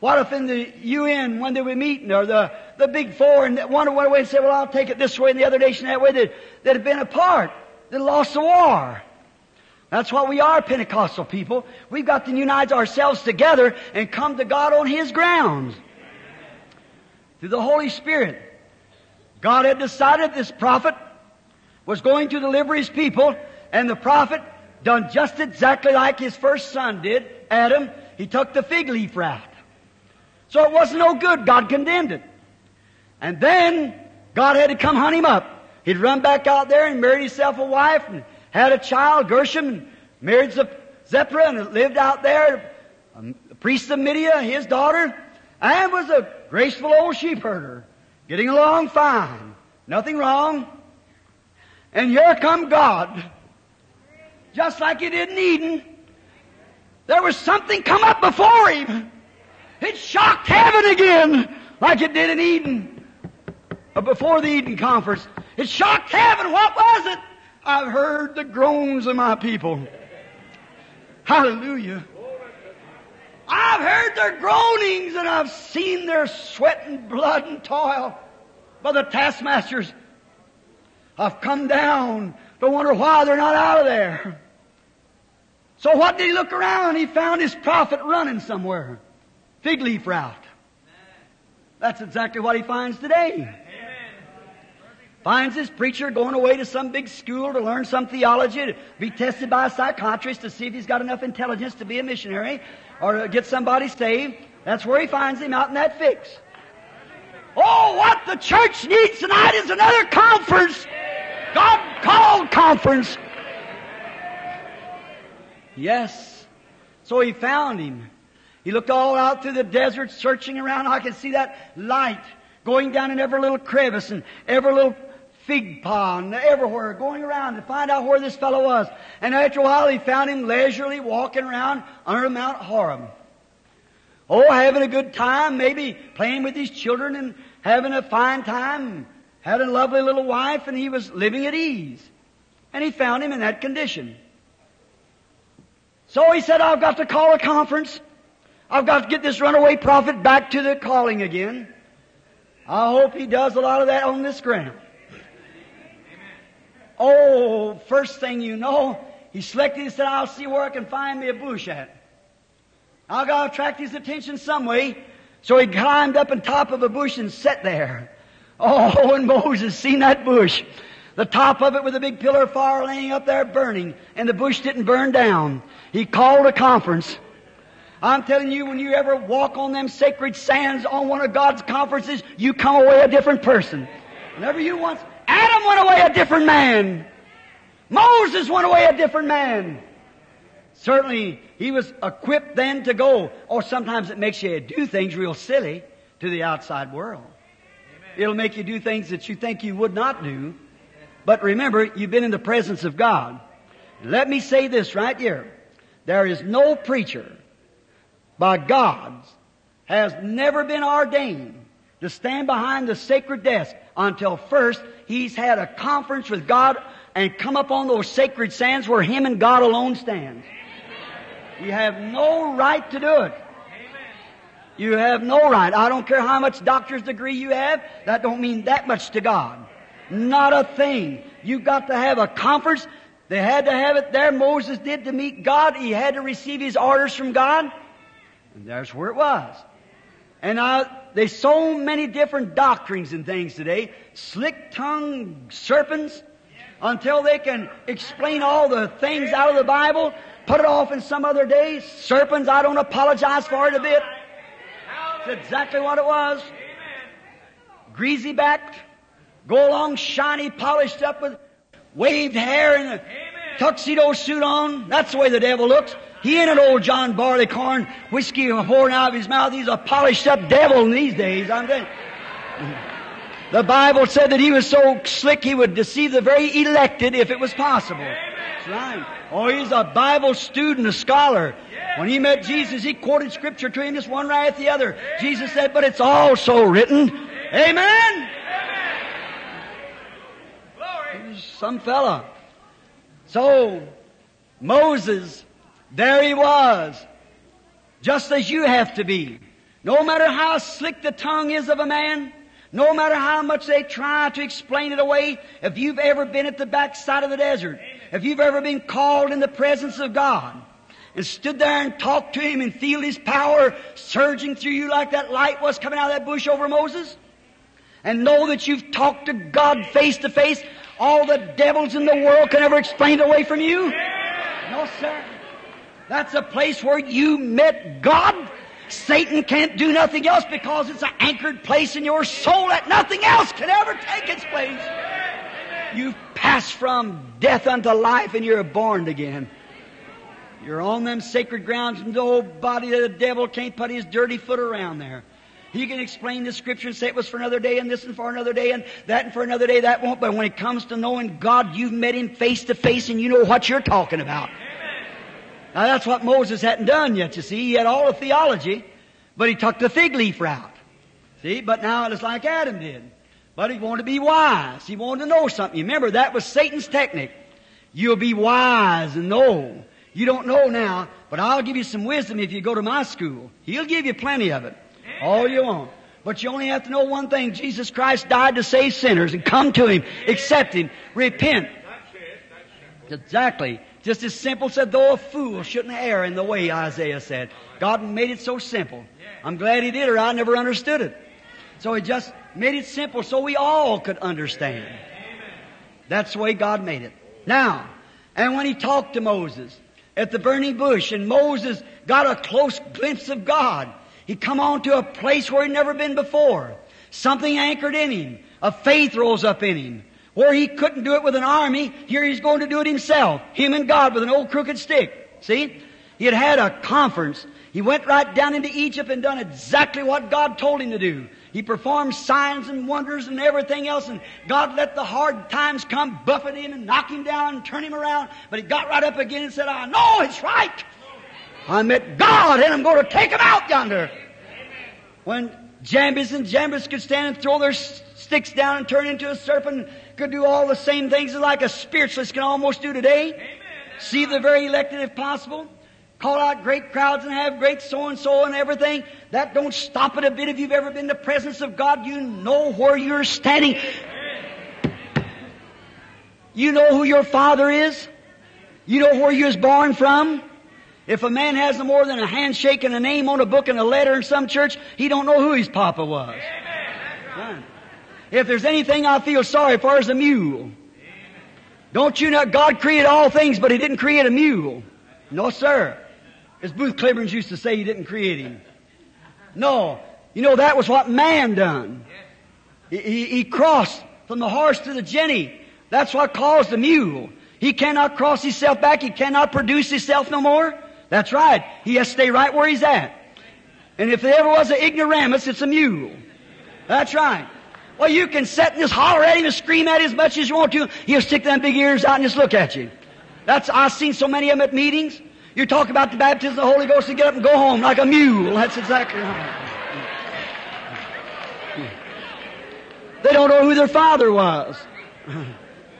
What if in the UN, when they were meeting, or the, the Big Four, and one went away and said, well, I'll take it this way, and the other nation that way, that, that had been apart, that lost the war. That's what we are, Pentecostal people. We've got to unite ourselves together and come to God on His grounds. Through the Holy Spirit. God had decided this prophet was going to deliver His people, and the prophet done just exactly like his first son did, Adam. He took the fig leaf route. So it wasn't no good. God condemned it. And then God had to come hunt him up. He'd run back out there and married himself a wife and had a child, Gershom, and married Zipporah and lived out there. Um, a priest of Midian, his daughter, and was a graceful old sheep herder, getting along fine. Nothing wrong. And here come God. Just like he did in Eden. There was something come up before him. It shocked heaven again, like it did in Eden, or before the Eden conference. It shocked heaven. What was it? I've heard the groans of my people. Hallelujah. I've heard their groanings and I've seen their sweat and blood and toil by the taskmasters. I've come down to wonder why they're not out of there. So what did he look around? He found his prophet running somewhere fig leaf route. That's exactly what he finds today. Finds his preacher going away to some big school to learn some theology, to be tested by a psychiatrist to see if he's got enough intelligence to be a missionary or to get somebody saved. That's where he finds him out in that fix. Oh, what the church needs tonight is another conference. God called conference. Yes. So he found him. He looked all out through the desert, searching around. Oh, I could see that light going down in every little crevice and every little fig pond, everywhere, going around to find out where this fellow was. And after a while, he found him leisurely walking around under Mount Horeb. Oh, having a good time, maybe playing with his children and having a fine time, had a lovely little wife, and he was living at ease. And he found him in that condition. So he said, I've got to call a conference. I've got to get this runaway prophet back to the calling again. I hope he does a lot of that on this ground. Oh, first thing you know, he selected and said, I'll see where I can find me a bush at. I've gotta attract his attention some way. So he climbed up on top of a bush and sat there. Oh, and Moses seen that bush, the top of it with a big pillar of fire laying up there burning, and the bush didn't burn down. He called a conference. I'm telling you, when you ever walk on them sacred sands on one of God's conferences, you come away a different person. Whenever you once, Adam went away a different man. Moses went away a different man. Certainly, he was equipped then to go. Or sometimes it makes you do things real silly to the outside world. It'll make you do things that you think you would not do. But remember, you've been in the presence of God. Let me say this right here. There is no preacher by God has never been ordained to stand behind the sacred desk until first he's had a conference with God and come up on those sacred sands where him and God alone stands. You have no right to do it. You have no right. I don't care how much doctor's degree you have. That don't mean that much to God. Not a thing. You got to have a conference. They had to have it there. Moses did to meet God. He had to receive his orders from God. And there's where it was. And uh, there's so many different doctrines and things today. Slick-tongued serpents until they can explain all the things out of the Bible. Put it off in some other day. Serpents, I don't apologize for it a bit. It's exactly what it was. Greasy backed, go along shiny, polished up with waved hair and a tuxedo suit on. That's the way the devil looks. He ain't an old John Barleycorn whiskey pouring out of his mouth. He's a polished up devil in these days. I'm telling The Bible said that he was so slick he would deceive the very elected if it was possible. That's right. Oh, he's a Bible student, a scholar. When he met Jesus, he quoted scripture to him, just one right at the other. Jesus said, but it's also written. Amen? He's some fella. So, Moses, there he was. Just as you have to be. No matter how slick the tongue is of a man, no matter how much they try to explain it away, if you've ever been at the backside of the desert, if you've ever been called in the presence of God, and stood there and talked to him and feel his power surging through you like that light was coming out of that bush over Moses, and know that you've talked to God face to face, all the devils in the world can ever explain it away from you? No, sir. That's a place where you met God. Satan can't do nothing else because it's an anchored place in your soul that nothing else can ever take its place. You've passed from death unto life and you're born again. You're on them sacred grounds and the old body of the devil can't put his dirty foot around there. He can explain the scripture and say it was for another day and this and for another day and that and for another day that won't. But when it comes to knowing God, you've met Him face to face and you know what you're talking about. Now that's what Moses hadn't done yet, you see. He had all the theology, but he took the fig leaf route. See, but now it's like Adam did. But he wanted to be wise. He wanted to know something. Remember, that was Satan's technique. You'll be wise and know. You don't know now, but I'll give you some wisdom if you go to my school. He'll give you plenty of it. All you want. But you only have to know one thing. Jesus Christ died to save sinners and come to Him, accept Him, repent. Exactly. Just as simple said, though a fool shouldn't err in the way, Isaiah said. God made it so simple. I'm glad He did or I never understood it. So He just made it simple so we all could understand. That's the way God made it. Now, and when He talked to Moses at the burning bush and Moses got a close glimpse of God, he come on to a place where he'd never been before. Something anchored in him. A faith rose up in him. Where he couldn't do it with an army, here he's going to do it himself. Him and God with an old crooked stick. See? He had had a conference. He went right down into Egypt and done exactly what God told him to do. He performed signs and wonders and everything else, and God let the hard times come, buffet him and knock him down and turn him around. But he got right up again and said, I know it's right. I met God and I'm going to take him out yonder. When Jannes and Jambres could stand and throw their sticks down and turn into a serpent, could do all the same things like a spiritualist can almost do today. See the very elected if possible. Call out great crowds and have great so and so and everything. That don't stop it a bit if you've ever been in the presence of God. You know where you're standing. You know who your father is. You know where you was born from. If a man has no more than a handshake and a name on a book and a letter in some church, he don't know who his papa was. Right. If there's anything I feel sorry for, is a mule. Don't you know God created all things, but He didn't create a mule? No, sir. As Booth-Clibborn used to say, He didn't create him. No. You know, that was what man done. He, he, he crossed from the horse to the jenny. That's what caused the mule. He cannot cross himself back. He cannot produce himself no more. That's right. He has to stay right where he's at. And if there ever was an ignoramus, it's a mule. That's right. Well, you can sit and just holler at him and scream at him as much as you want to. He'll stick them big ears out and just look at you. That's, I've seen so many of them at meetings. You talk about the baptism of the Holy Ghost and get up and go home like a mule. That's exactly right. They don't know who their father was.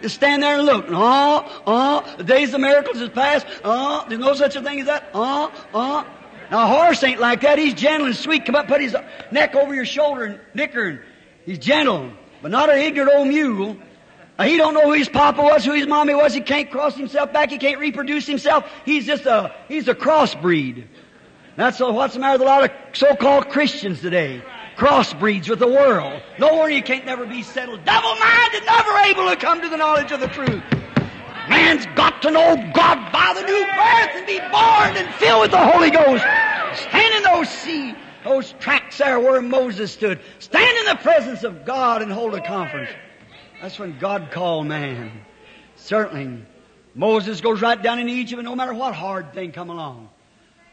Just stand there and look. Oh, oh, the days of miracles is past. Oh, there's no such a thing as that. Oh, oh. Now a horse ain't like that. He's gentle and sweet. Come up, put his neck over your shoulder and nicker and he's gentle. But not an ignorant old mule. Now, he don't know who his papa was, who his mommy was. He can't cross himself back. He can't reproduce himself. He's just a, he's a crossbreed. That's what's the matter with a lot of so-called Christians today. Crossbreeds with the world. No wonder you can't never be settled. Double-minded, never able to come to the knowledge of the truth. Man's got to know God by the new birth and be born and filled with the Holy Ghost. Stand in those sea, those tracks there where Moses stood. Stand in the presence of God and hold a conference. That's when God called man. Certainly, Moses goes right down into Egypt, and no matter what hard thing come along,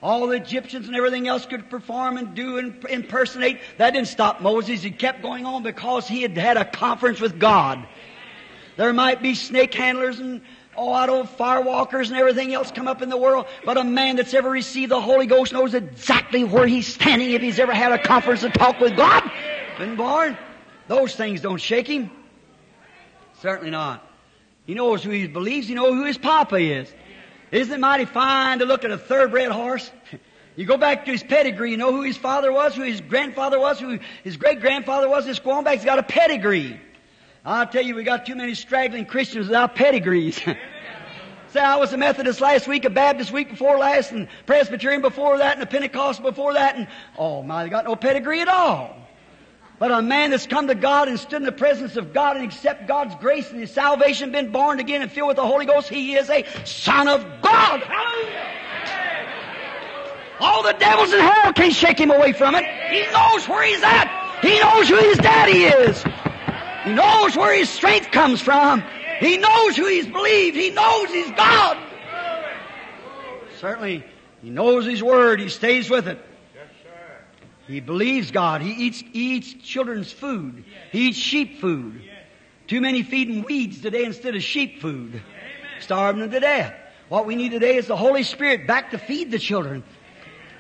all the Egyptians and everything else could perform and do and impersonate. That didn't stop Moses. He kept going on because he had had a conference with God. There might be snake handlers and oh, I don't fire walkers and everything else come up in the world, but a man that's ever received the Holy Ghost knows exactly where he's standing if he's ever had a conference and talk with God. Been born. Those things don't shake him. Certainly not. He knows who he believes. He knows who his papa is. Isn't it mighty fine to look at a thoroughbred horse? You go back to his pedigree, you know who his father was, who his grandfather was, who his great grandfather was, back, he's got a pedigree. I'll tell you, we got too many straggling Christians without pedigrees. Say, I was a Methodist last week, a Baptist week before last, and Presbyterian before that, and a Pentecost before that, and oh my, they got no pedigree at all. But a man that's come to God and stood in the presence of God and accept God's grace and his salvation, been born again and filled with the Holy Ghost, he is a son of God. Hallelujah! All the devils in hell can't shake him away from it. He knows where he's at. He knows who his daddy is. He knows where his strength comes from. He knows who he's believed. He knows he's God. Certainly, he knows his word. He stays with it. He believes God. He eats, he eats children's food. He eats sheep food. Too many feeding weeds today instead of sheep food. Starving them to death. What we need today is the Holy Spirit back to feed the children.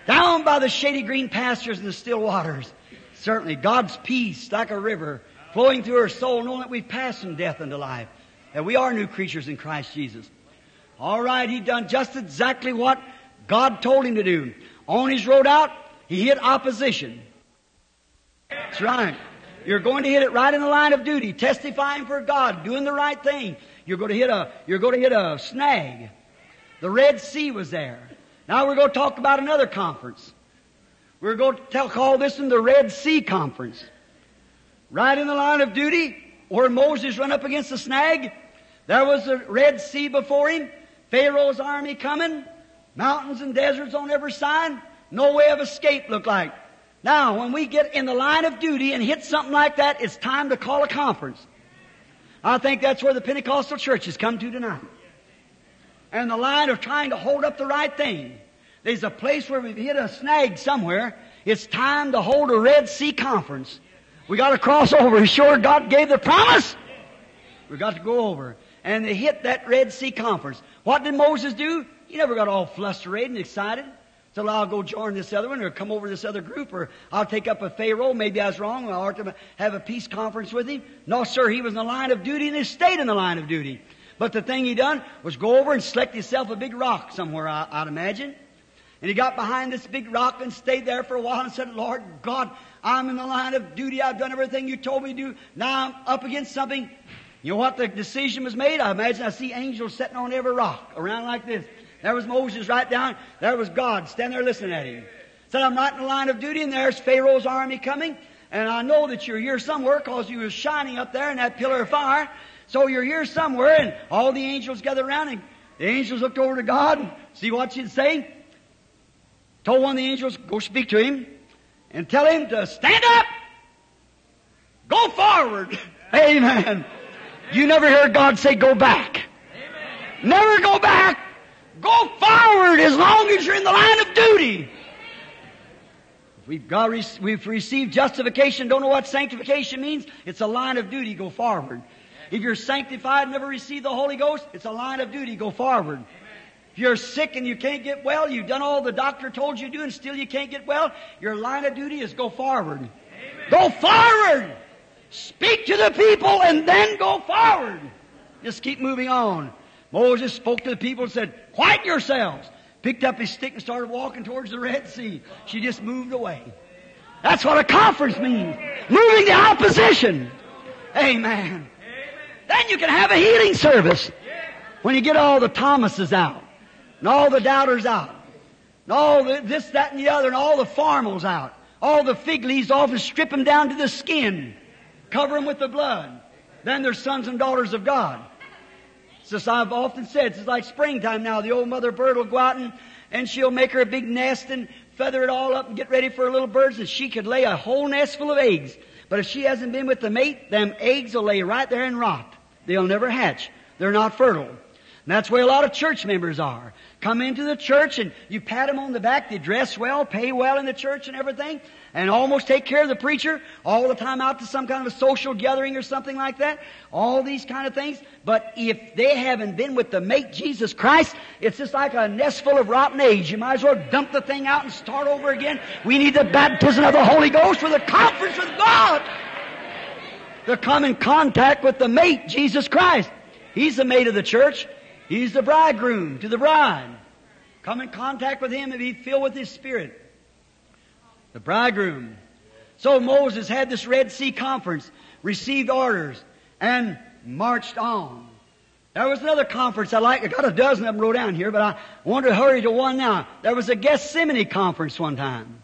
Down by the shady green pastures and the still waters. Certainly, God's peace like a river flowing through our soul, knowing that we've passed from death into life. That we are new creatures in Christ Jesus. All right, he done just exactly what God told him to do. On his road out, he hit opposition. That's right. You're going to hit it right in the line of duty, testifying for God, doing the right thing. You're going to hit a, you're going to hit a snag. The Red Sea was there. Now we're going to talk about another conference. We're going to tell, call this one the Red Sea Conference. Right in the line of duty, where Moses run up against the snag, there was the Red Sea before him, Pharaoh's army coming, mountains and deserts on every side, no way of escape looked like. Now, when we get in the line of duty and hit something like that, it's time to call a conference. I think that's where the Pentecostal church has come to tonight and the line of trying to hold up the right thing. There's a place where we've hit a snag somewhere. It's time to hold a Red Sea conference. We got to cross over. Sure, God gave the promise. We got to go over and they hit that Red Sea conference. What did Moses do? He never got all flustered and excited. So I'll go join this other one or come over this other group or I'll take up a Pharaoh. Maybe I was wrong. I'll have a peace conference with him. No, sir. He was in the line of duty and he stayed in the line of duty. But the thing he done was go over and select himself a big rock somewhere, I, would imagine. And he got behind this big rock and stayed there for a while and said, Lord God, I'm in the line of duty. I've done everything you told me to do. Now I'm up against something. You know what the decision was made? I imagine I see angels sitting on every rock around like this. There was Moses right down. There was God standing there listening at him. Said, I'm not in the line of duty and there's Pharaoh's army coming. And I know that you're here somewhere because you were shining up there in that pillar of fire. So you're here somewhere and all the angels gathered around and the angels looked over to God. See what she'd say? Told one of the angels, go speak to him and tell him to stand up. Go forward. Amen. You never hear God say go back. Never go back. Go forward as long as you're in the line of duty. We've got, we've received justification, don't know what sanctification means. It's a line of duty, go forward. If you're sanctified, never received the Holy Ghost, it's a line of duty, go forward. If you're sick and you can't get well, you've done all the doctor told you to do and still you can't get well, your line of duty is go forward. Amen. Go forward! Speak to the people and then go forward. Just keep moving on. Moses spoke to the people and said, Quiet yourselves. Picked up his stick and started walking towards the Red Sea. She just moved away. That's what a conference means. Moving the opposition. Amen. Then you can have a healing service. When you get all the Thomases out, and all the doubters out, and all the, this, that, and the other, and all the formals out, all the fig leaves off and strip them down to the skin, cover them with the blood. Then they're sons and daughters of God. Just I've often said, it's like springtime now. The old mother bird will go out and, and she'll make her a big nest and feather it all up and get ready for her little birds and she could lay a whole nest full of eggs. But if she hasn't been with the mate, them eggs will lay right there and rot. They'll never hatch. They're not fertile. And that's where a lot of church members are. Come into the church and you pat them on the back. They dress well, pay well in the church and everything, and almost take care of the preacher all the time out to some kind of a social gathering or something like that. All these kind of things. But if they haven't been with the mate Jesus Christ, it's just like a nest full of rotten eggs. You might as well dump the thing out and start over again. We need the baptism of the Holy Ghost for the conference with God. To come in contact with the mate, Jesus Christ. He's the mate of the church. He's the bridegroom to the bride. Come in contact with him and be filled with his spirit. The bridegroom. So Moses had this Red Sea conference, received orders, and marched on. There was another conference I like. I got a dozen of them wrote down here, but I want to hurry to one now. There was a Gethsemane conference one time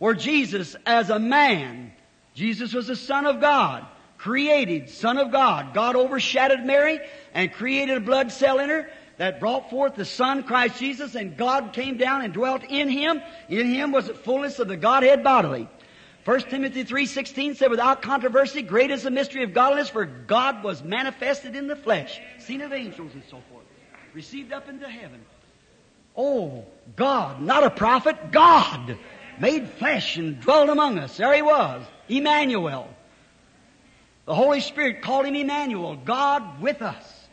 where Jesus, as a man, Jesus was the Son of God, created Son of God. God overshadowed Mary and created a blood cell in her that brought forth the Son, Christ Jesus, and God came down and dwelt in Him. In Him was the fullness of the Godhead bodily. 1 Timothy 3.16 said, without controversy, great is the mystery of godliness, for God was manifested in the flesh, seen of angels and so forth, received up into heaven. Oh, God, not a prophet, God made flesh and dwelt among us. There He was, Emmanuel. The Holy Spirit called him Emmanuel, God with us.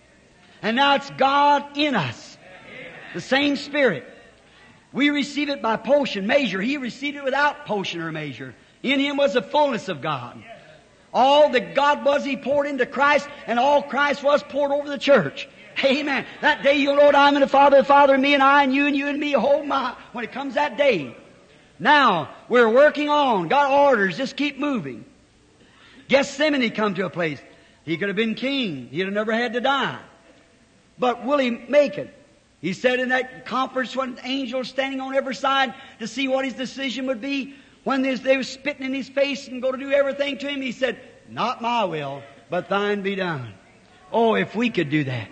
And now it's God in us. The same Spirit. We receive it by potion, measure. He received it without potion or measure. In Him was the fullness of God. All that God was, He poured into Christ, and all Christ was poured over the church. Amen. That day you'll know I'm in the Father, the Father, and me, and I, and you, and you, and me. Oh my. When it comes that day. Now, we're working on. God orders. Just keep moving. Gethsemane come to a place. He could have been king. He'd have never had to die. But will he make it? He said in that conference when angels standing on every side to see what his decision would be, when they were spitting in his face and going to do everything to him, he said, Not my will, but thine be done. Oh, if we could do that.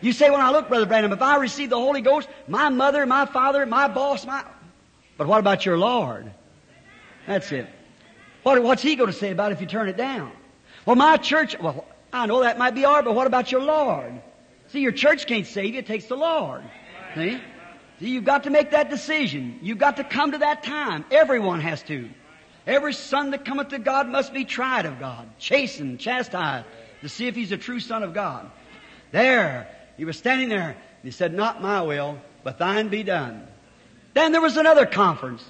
You say, when I look, Brother Branham, if I receive the Holy Ghost, my mother, my father, my boss, my. But what about your Lord? That's it. What, what's he going to say about it if you turn it down? Well, my church, well, I know that might be hard, but what about your Lord? See, your church can't save you, it takes the Lord. See? See, you've got to make that decision. You've got to come to that time. Everyone has to. Every son that cometh to God must be tried of God, chastened, chastised, to see if he's a true son of God. There, he was standing there, and he said, Not my will, but thine be done. Then there was another conference.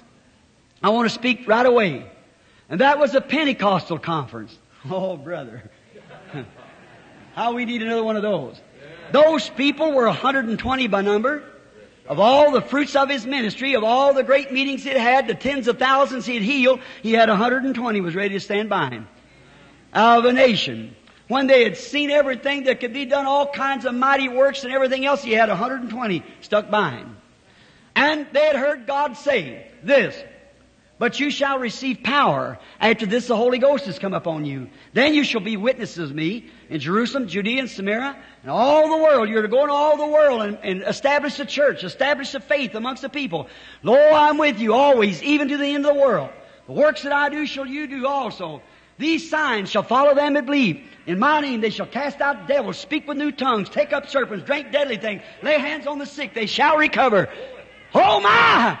I want to speak right away. And that was a Pentecostal conference. Oh, brother. How we need another one of those. Those people were 120 by number. Of all the fruits of his ministry, of all the great meetings he'd had, the tens of thousands he'd healed, he had 120 was ready to stand by him. Out of a nation. When they had seen everything that could be done, all kinds of mighty works and everything else, he had 120 stuck by him. And they had heard God say this, But you shall receive power. After this, the Holy Ghost has come upon you. Then you shall be witnesses of me in Jerusalem, Judea, and Samaria, and all the world. You're to go into all the world and, and establish the church, establish the faith amongst the people. Lo, I'm with you always, even to the end of the world. The works that I do shall you do also. These signs shall follow them that believe. In my name they shall cast out devils, speak with new tongues, take up serpents, drink deadly things, lay hands on the sick, they shall recover. Oh my!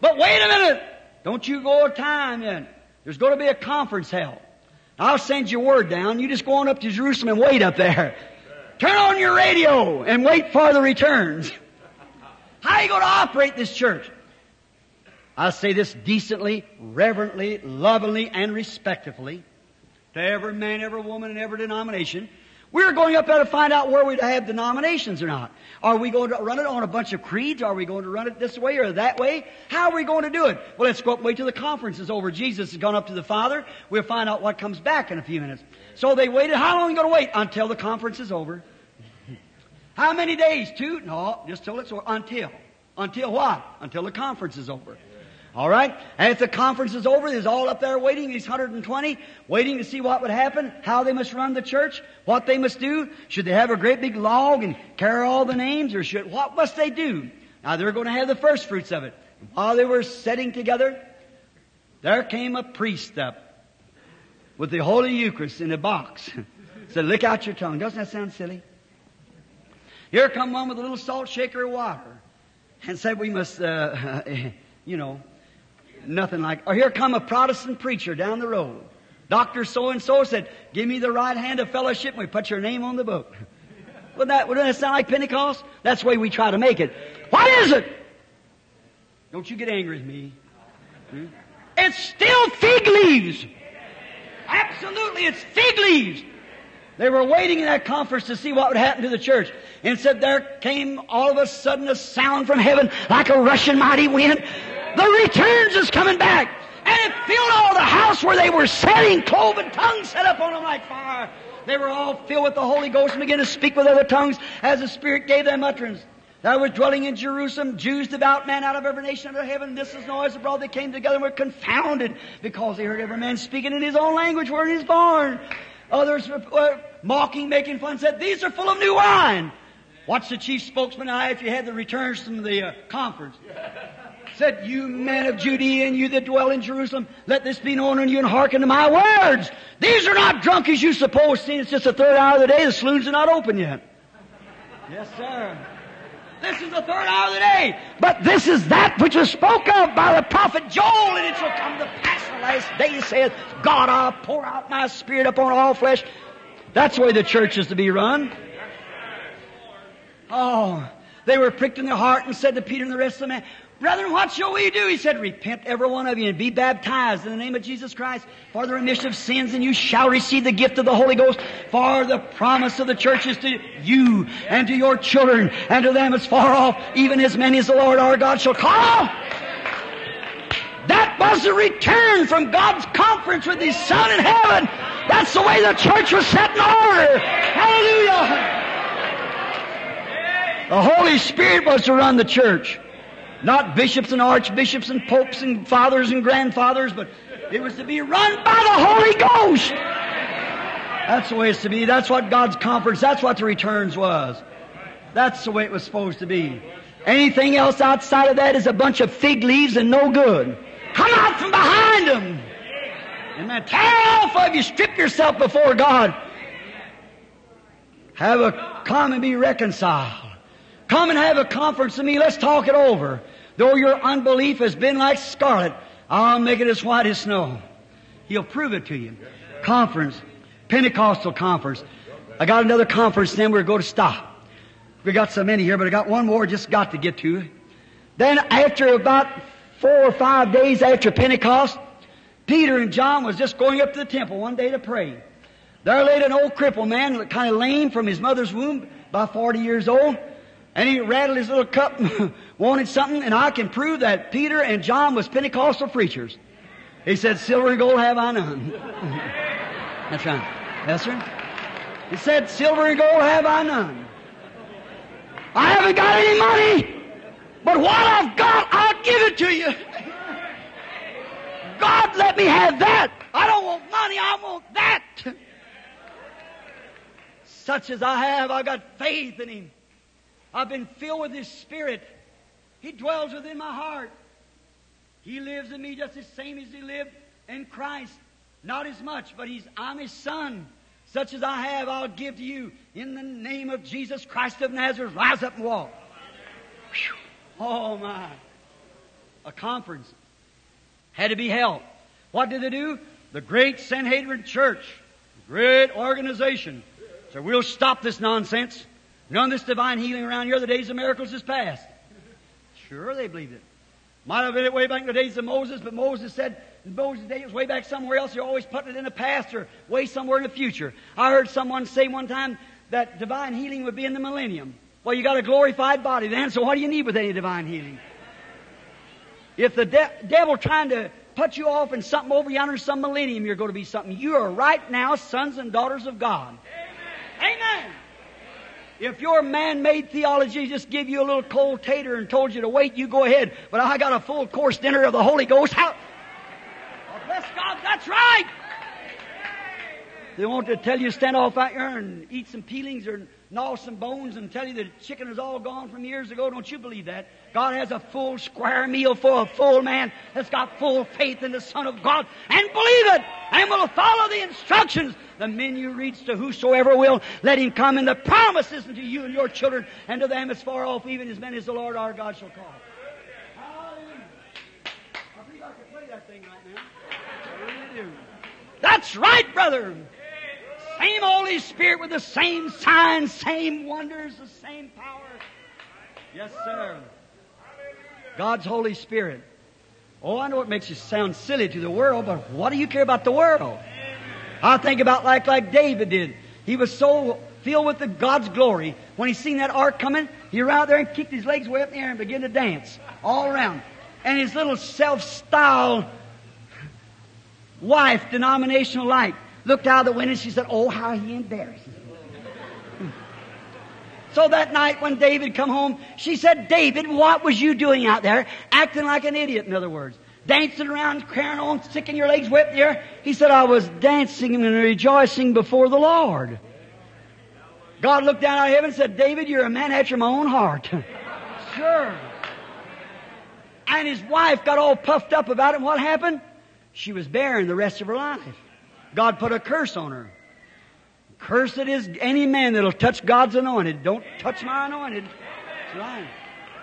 But wait a minute! Don't you go a time yet. There's going to be a conference held. I'll send you word down. You just go on up to Jerusalem and wait up there. Turn on your radio and wait for the returns. How are you going to operate this church? I say this decently, reverently, lovingly, and respectfully to every man, every woman, and every denomination. We're going up there to find out where we have denominations or not. Are we going to run it on a bunch of creeds? Are we going to run it this way or that way? How are we going to do it? Well, let's go up and wait till the conference is over. Jesus has gone up to the Father. We'll find out what comes back in a few minutes. So they waited. How long are you going to wait? Until the conference is over. How many days? Two? No, just till it's over. Until. Until what? Until the conference is over. All right? And if the conference is over, there's all up there waiting, these 120, waiting to see what would happen, how they must run the church, what they must do. Should they have a great big log and carry all the names, or should, what must they do? Now they're going to have the first fruits of it. While they were sitting together, there came a priest up with the Holy Eucharist in a box. Said, lick out your tongue. Doesn't that sound silly? Here come one with a little salt shaker of water and said we must, uh, you know, nothing like, or here come a Protestant preacher down the road. Doctor so and so said, give me the right hand of fellowship and we put your name on the book. Wouldn't that, wouldn't that sound like Pentecost? That's the way we try to make it. What is it? Don't you get angry with me. Hmm? It's still fig leaves. Absolutely, it's fig leaves. They were waiting in that conference to see what would happen to the church. And said there came all of a sudden a sound from heaven like a rushing mighty wind. The returns is coming back. And it filled all the house where they were sitting, cloven tongues set up on them like fire. They were all filled with the Holy Ghost and began to speak with other tongues as the Spirit gave them utterance. There was dwelling in Jerusalem Jews, devout men out of every nation under heaven. This is noise abroad. They came together and were confounded because they heard every man speaking in his own language where he is born. Others were mocking, making fun, said, These are full of new wine. Watch the chief spokesman now if you had the returns from the uh, conference? Said, You men of Judea and you that dwell in Jerusalem, let this be known unto you and hearken to my words. These are not drunk as you suppose, seeing it's just the third hour of the day, the saloons are not open yet. Yes, sir. This is the third hour of the day. But this is that which was spoke of by the prophet Joel, and it shall come to pass the last days, saith God, I'll pour out my spirit upon all flesh. That's the way the church is to be run. Oh, they were pricked in their heart and said to Peter and the rest of the men, Brethren, what shall we do? He said, Repent every one of you and be baptized in the name of Jesus Christ for the remission of sins, and you shall receive the gift of the Holy Ghost. For the promise of the church is to you and to your children and to them as far off, even as many as the Lord our God shall call. That was the return from God's conference with His Son in heaven. That's the way the church was set in order. Hallelujah. The Holy Spirit was to run the church. Not bishops and archbishops and popes and fathers and grandfathers, but it was to be run by the Holy Ghost. That's the way it's to be. That's what God's conference, that's what the returns was. That's the way it was supposed to be. Anything else outside of that is a bunch of fig leaves and no good. Come out from behind them. Amen. Tear off of you. Strip yourself before God. Have a come and be reconciled. Come and have a conference with me. Let's talk it over. Though your unbelief has been like scarlet, I'll make it as white as snow. He'll prove it to you. Conference. Pentecostal conference. I got another conference, then we're going to stop. We got so many here, but I got one more just got to get to. Then after about four or five days after Pentecost, Peter and John was just going up to the temple one day to pray. There laid an old crippled man, kind of lame from his mother's womb, about 40 years old, and he rattled his little cup and wanted something, and I can prove that Peter and John was Pentecostal preachers. He said, silver and gold have I none. That's right. Yes, sir. He said, silver and gold have I none. I haven't got any money, but what I've got, I'll give it to you. God, let me have that. I don't want money, I want that. Such as I have, I've got faith in Him. I've been filled with His Spirit. He dwells within my heart. He lives in me just the same as He lived in Christ. Not as much, but He's, I'm His Son. Such as I have, I'll give to you. In the name of Jesus Christ of Nazareth, rise up and walk. Whew. Oh my. A conference had to be held. What did they do? The great Sanhedrin Church, great organization, said, we'll stop this nonsense. None of this divine healing around here, the days of miracles is past. Sure, they believed it. Might have been it way back in the days of Moses, but Moses said, in Moses' day, it was way back somewhere else. You're always putting it in the past or way somewhere in the future. I heard someone say one time that divine healing would be in the millennium. Well, you got a glorified body then, so what do you need with any divine healing? If the de- devil trying to put you off in something over yonder in some millennium, you're going to be something. You are right now sons and daughters of God. Amen. Amen. If your man-made theology just give you a little cold tater and told you to wait, you go ahead. But I got a full course dinner of the Holy Ghost. How? Oh, bless God, that's right. They want to tell you stand off out here and eat some peelings or gnaw some bones and tell you the chicken is all gone from years ago. Don't you believe that? God has a full square meal for a full man that's got full faith in the Son of God and believe it and will follow the instructions. The menu reads to whosoever will, let him come and the promises unto you and your children and to them as far off even as many as the Lord our God shall call. Hallelujah. I believe I can play that thing right now. I really do. That's right, brother. Same Holy Spirit with the same signs, same wonders, the same power. Yes, sir. God's Holy Spirit. Oh, I know it makes you sound silly to the world, but what do you care about the world? I think about like like David did. He was so filled with the God's glory. When he seen that ark coming, he ran out there and kicked his legs way up in the air and began to dance all around. And his little self-styled wife, denominational like, looked out of the window and she said, Oh, how he embarrasses me. So that night when David come home, she said, David, what was you doing out there? Acting like an idiot, in other words. Dancing around, carrying on, sticking your legs whipped there. He said, I was dancing and rejoicing before the Lord. God looked down out of heaven and said, David, you're a man after my own heart. sure. And his wife got all puffed up about it. And what happened? She was barren the rest of her life. God put a curse on her. Cursed is any man that'll touch God's anointed. Don't touch my anointed. It's right.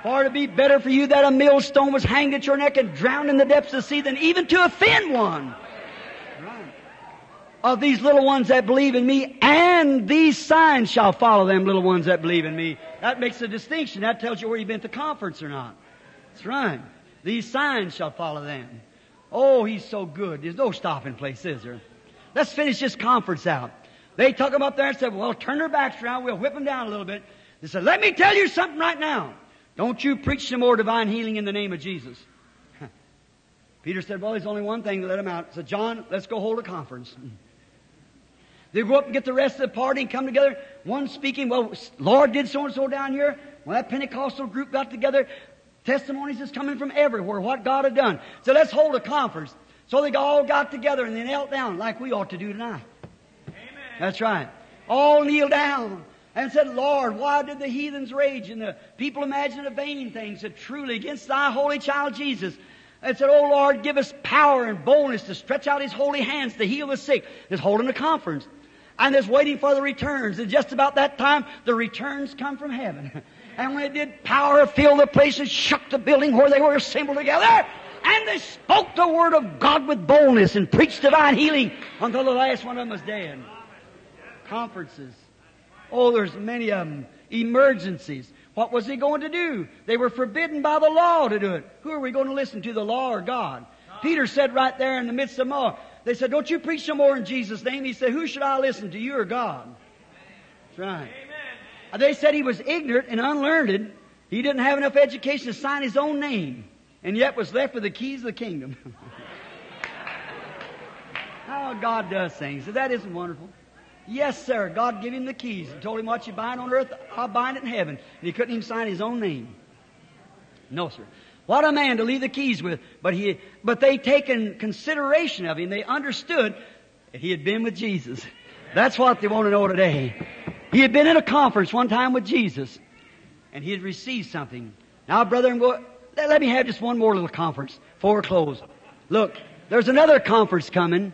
Far to be better for you that a millstone was hanged at your neck and drowned in the depths of the sea than even to offend one. Right. Of these little ones that believe in me, and these signs shall follow them little ones that believe in me. That makes a distinction. That tells you where you've been at the conference or not. That's right. These signs shall follow them. Oh, he's so good. There's no stopping place, is there? Let's finish this conference out. They took them up there and said, well, turn their backs around. We'll whip them down a little bit. They said, let me tell you something right now. Don't you preach some more divine healing in the name of Jesus. Peter said, well, there's only one thing to let him out. He said, John, let's go hold a conference. They go up and get the rest of the party and come together. One speaking, well, Lord did so and so down here. When that Pentecostal group got together, testimonies is coming from everywhere, what God had done. So let's hold a conference. So they all got together and they knelt down like we ought to do tonight. That's right. All kneel down and said, Lord, why did the heathens rage and the people imagine a vain thing? Said, truly against thy holy child Jesus. And said, Oh Lord, give us power and boldness to stretch out his holy hands to heal the sick. Is holding a conference. And is waiting for the returns. And just about that time, the returns come from heaven. And when it did, power filled the place and shook the building where they were assembled together. And they spoke the word of God with boldness and preached divine healing until the last one of them was dead. Conferences. Oh, there's many of them. Emergencies. What was he going to do? They were forbidden by the law to do it. Who are we going to listen to, the law or God? Peter said right there in the midst of them all, they said, don't you preach no more in Jesus' name. He said, who should I listen to, you or God? That's right. They said he was ignorant and unlearned. He didn't have enough education to sign his own name and yet was left with the keys of the kingdom. How God does things. That isn't wonderful. Yes, sir. God gave him the keys and told him what you bind on earth, I'll bind it in heaven. And he couldn't even sign his own name. No, sir. What a man to leave the keys with. But he, but they taken consideration of him. They understood that he had been with Jesus. That's what they want to know today. He had been in a conference one time with Jesus, and he had received something. Now, brother, let me have just one more little conference before close. Look, there's another conference coming.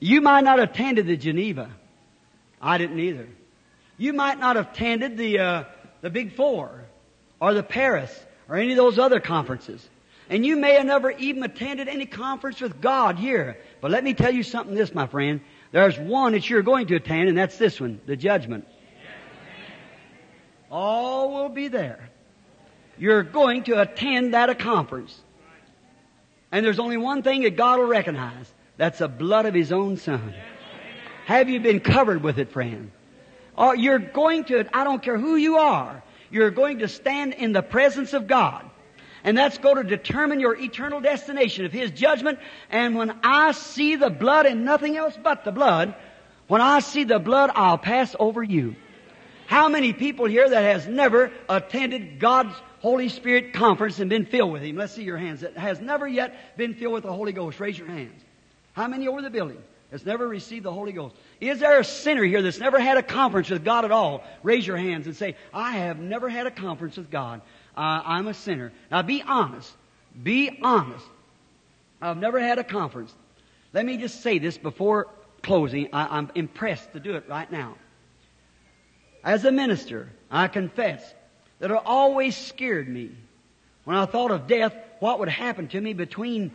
You might not have attended the Geneva. I didn't either. You might not have attended the uh, the Big Four or the Paris or any of those other conferences. And you may have never even attended any conference with God here. But let me tell you something this, my friend. There's one that you're going to attend, and that's this one, the judgment. All will be there. You're going to attend that conference. And there's only one thing that God will recognize. That's the blood of His own Son. Have you been covered with it, friend? Or you're going to, I don't care who you are, you're going to stand in the presence of God. And that's going to determine your eternal destination of His judgment. And when I see the blood and nothing else but the blood, when I see the blood, I'll pass over you. How many people here that has never attended God's Holy Spirit conference and been filled with Him? Let's see your hands. That has never yet been filled with the Holy Ghost. Raise your hands. How many over the building has never received the Holy Ghost? Is there a sinner here that's never had a conference with God at all? Raise your hands and say, I have never had a conference with God. Uh, I'm a sinner. Now be honest. Be honest. I've never had a conference. Let me just say this before closing. I, I'm impressed to do it right now. As a minister, I confess that it always scared me when I thought of death, what would happen to me between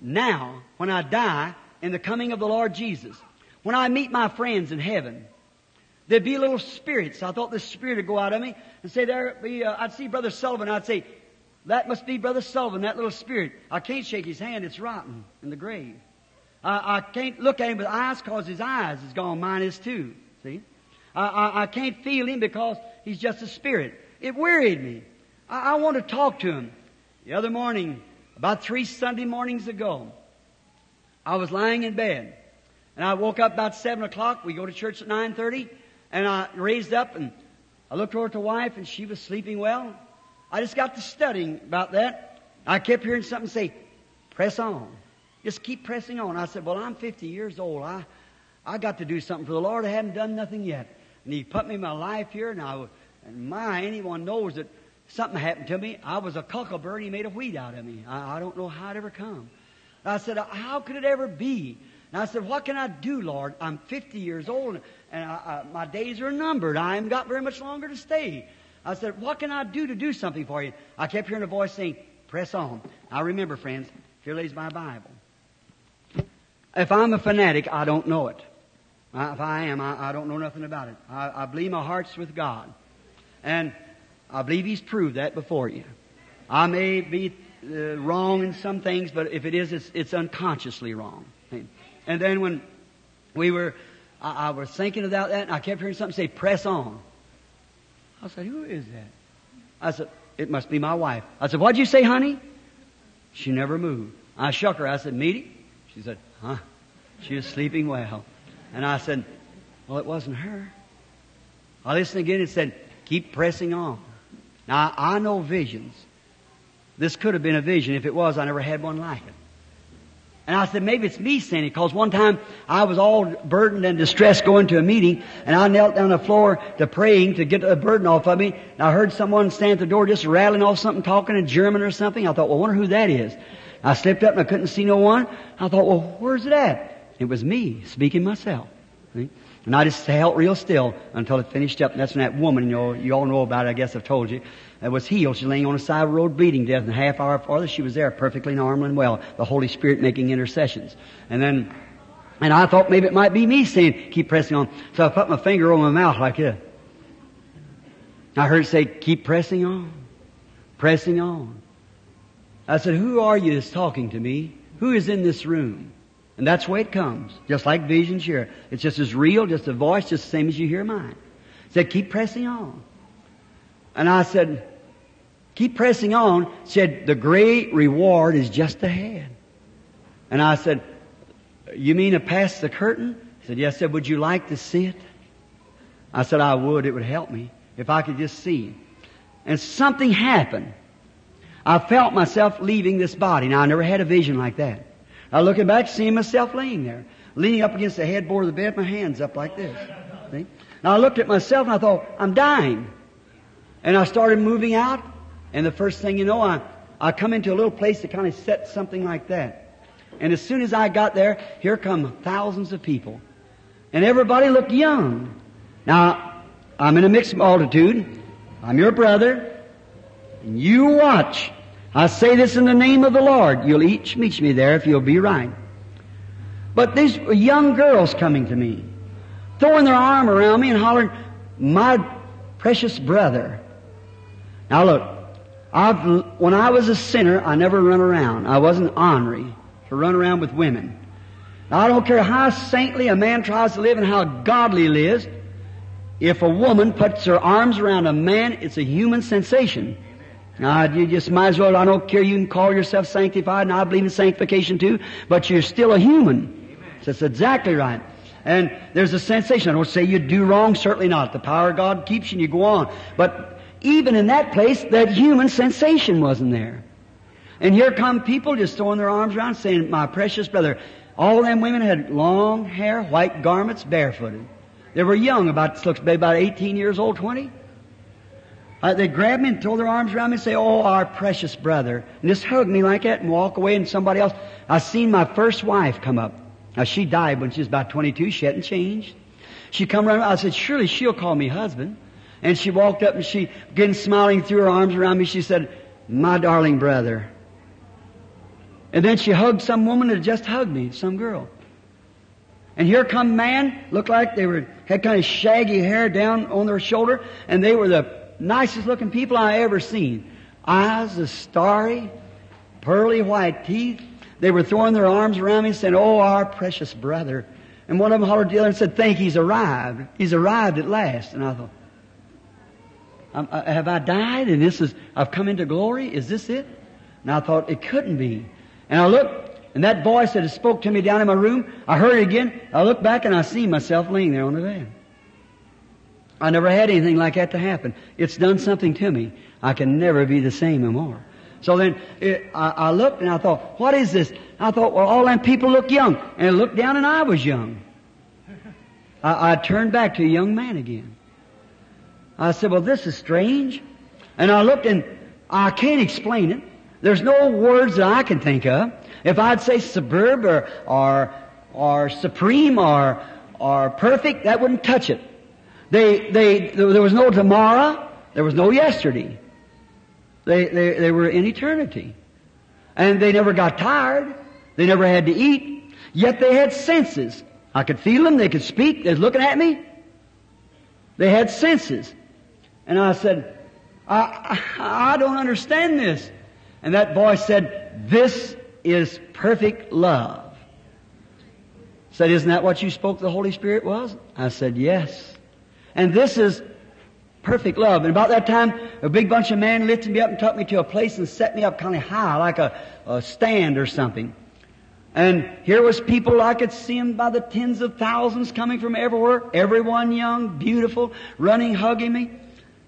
now, when I die, and the coming of the Lord Jesus. When I meet my friends in heaven, there'd be little spirits. I thought the spirit would go out of me and say, there be, uh, I'd see Brother Sullivan. I'd say, that must be Brother Sullivan, that little spirit. I can't shake his hand. It's rotten in the grave. I, I can't look at him with eyes because his eyes is gone. Mine is too. See? I, I, I, can't feel him because he's just a spirit. It wearied me. I, I want to talk to him. The other morning, about three Sunday mornings ago, I was lying in bed. And I woke up about seven o'clock. We go to church at nine thirty, and I raised up and I looked over at the wife, and she was sleeping well. I just got to studying about that. I kept hearing something say, "Press on, just keep pressing on." I said, "Well, I'm 50 years old. I I got to do something for the Lord. I haven't done nothing yet." And He put me in my life here, and I and my anyone knows that something happened to me. I was a cuckoo bird. He made a wheat out of me. I, I don't know how it ever come. I said, How could it ever be? And I said, What can I do, Lord? I'm 50 years old and I, I, my days are numbered. I haven't got very much longer to stay. I said, What can I do to do something for you? I kept hearing a voice saying, Press on. I remember, friends, here lays my Bible. If I'm a fanatic, I don't know it. If I am, I, I don't know nothing about it. I, I believe my heart's with God. And I believe He's proved that before you. I may be uh, wrong in some things, but if it is, it's, it's unconsciously wrong. And then when we were, I, I, was thinking about that, and I kept hearing something say, press on. I said, who is that? I said, it must be my wife. I said, what'd you say, honey? She never moved. I shook her. I said, Meda? She said, huh? She was sleeping well. And I said, well, it wasn't her. I listened again and said, keep pressing on. Now, I know visions. This could have been a vision. If it was, I never had one like it. And I said, maybe it's me sinning, because one time I was all burdened and distressed going to a meeting, and I knelt down on the floor to praying to get the burden off of me, and I heard someone stand at the door just rattling off something, talking in German or something. I thought, well, I wonder who that is. I slipped up and I couldn't see no one. I thought, well, where's it at? It was me speaking myself. See? And I just held real still until it finished up. And that's when that woman, you know, you all know about it, I guess I've told you, that was healed. She's laying on the side of the road bleeding death. And a half hour farther, she was there perfectly normal and well. The Holy Spirit making intercessions. And then, and I thought maybe it might be me saying, keep pressing on. So I put my finger on my mouth like this. I heard it say, keep pressing on. Pressing on. I said, who are you that's talking to me? Who is in this room? And that's the way it comes. Just like visions here. It's just as real, just a voice, just the same as you hear mine. said, keep pressing on. And I said, keep pressing on. Said, the great reward is just ahead. And I said, you mean to pass the curtain? He said, yes. I said, would you like to see it? I said, I would. It would help me if I could just see. And something happened. I felt myself leaving this body. Now, I never had a vision like that. I looking back, seeing myself laying there, leaning up against the headboard of the bed, my hands up like this. See? Now, I looked at myself and I thought, I'm dying. And I started moving out, and the first thing you know, I, I come into a little place that kind of set something like that. And as soon as I got there, here come thousands of people. And everybody looked young. Now, I'm in a mixed multitude. I'm your brother. And you watch. I say this in the name of the Lord. You'll each meet me there if you'll be right. But these young girls coming to me, throwing their arm around me and hollering, my precious brother. Now look, I've, when I was a sinner, I never run around. I wasn't ornery to run around with women. Now, I don't care how saintly a man tries to live and how godly he lives. If a woman puts her arms around a man, it's a human sensation. Now, you just might as well, I don't care, you can call yourself sanctified, and I believe in sanctification too, but you're still a human. So that's exactly right. And there's a sensation. I don't say you do wrong, certainly not. The power of God keeps you and you go on. But even in that place, that human sensation wasn't there. And here come people just throwing their arms around saying, my precious brother. All them women had long hair, white garments, barefooted. They were young, about, looks about 18 years old, 20. Uh, they grab me and throw their arms around me and say, Oh, our precious brother. And just hug me like that and walk away and somebody else. I seen my first wife come up. Now she died when she was about 22. She hadn't changed. She come around. I said, surely she'll call me husband. And she walked up and she, again smiling, threw her arms around me. She said, my darling brother. And then she hugged some woman that just hugged me, some girl. And here come man, looked like they were, had kind of shaggy hair down on their shoulder, and they were the nicest looking people I ever seen. Eyes as starry, pearly white teeth. They were throwing their arms around me and saying, Oh, our precious brother. And one of them hollered to the other and said, Thank he's arrived. He's arrived at last. And I thought, uh, have I died and this is, I've come into glory? Is this it? And I thought, it couldn't be. And I looked, and that voice that had spoke to me down in my room, I heard it again. I looked back and I see myself laying there on the bed. I never had anything like that to happen. It's done something to me. I can never be the same anymore. So then it, I, I, looked and I thought, what is this? I thought, well, all them people look young. And I looked down and I was young. I, I turned back to a young man again. I said, well, this is strange. And I looked and I can't explain it. There's no words that I can think of. If I'd say suburb or, or, or supreme or, or perfect, that wouldn't touch it. They, they, there was no tomorrow. There was no yesterday. They, they, they were in eternity. And they never got tired. They never had to eat. Yet they had senses. I could feel them. They could speak. They was looking at me. They had senses. And I said, I, I, I don't understand this. And that voice said, this is perfect love. Said, isn't that what you spoke the Holy Spirit was? I said, yes. And this is perfect love. And about that time, a big bunch of men lifted me up and took me to a place and set me up kind of high, like a, a stand or something. And here was people I could see them by the tens of thousands coming from everywhere, everyone young, beautiful, running, hugging me.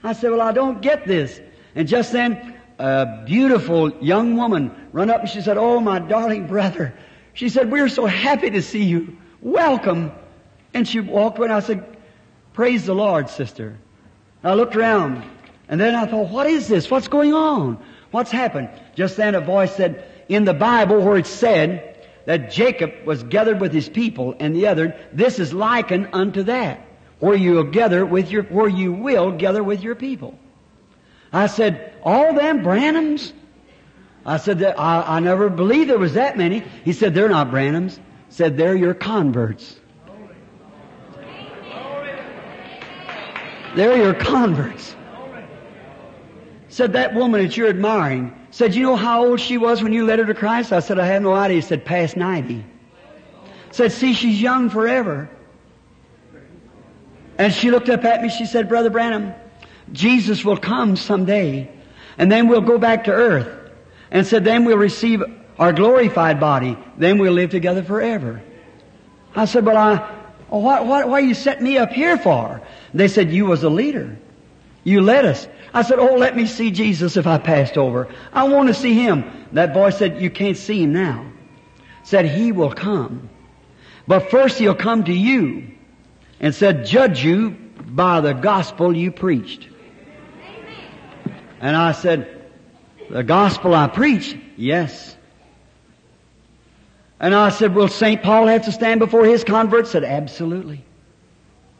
I said, well, I don't get this. And just then, a beautiful young woman run up and she said, oh, my darling brother. She said, we're so happy to see you. Welcome. And she walked away and I said, praise the Lord, sister. I looked around and then I thought, what is this? What's going on? What's happened? Just then a voice said, in the Bible where it said that Jacob was gathered with his people and the other, this is likened unto that, where you will gather with your, where you will gather with your people. I said, all them Branhams? I said, I, I never believed there was that many. He said, they're not Branhams. Said, they're your converts. They're your converts. Said that woman that you're admiring, said, you know how old she was when you led her to Christ? I said, I have no idea. He said, past 90. Said, see, she's young forever. And she looked up at me, she said, Brother Branham, Jesus will come someday, and then we'll go back to earth. And said, then we'll receive our glorified body, then we'll live together forever. I said, well, I, what, what, what are you setting me up here for? They said, you was a leader. You let us. I said, Oh, let me see Jesus if I passed over. I want to see him. That boy said, You can't see him now. Said, He will come. But first he'll come to you and said, Judge you by the gospel you preached. And I said, The gospel I preached? Yes. And I said, Will St. Paul have to stand before his converts? Said, Absolutely.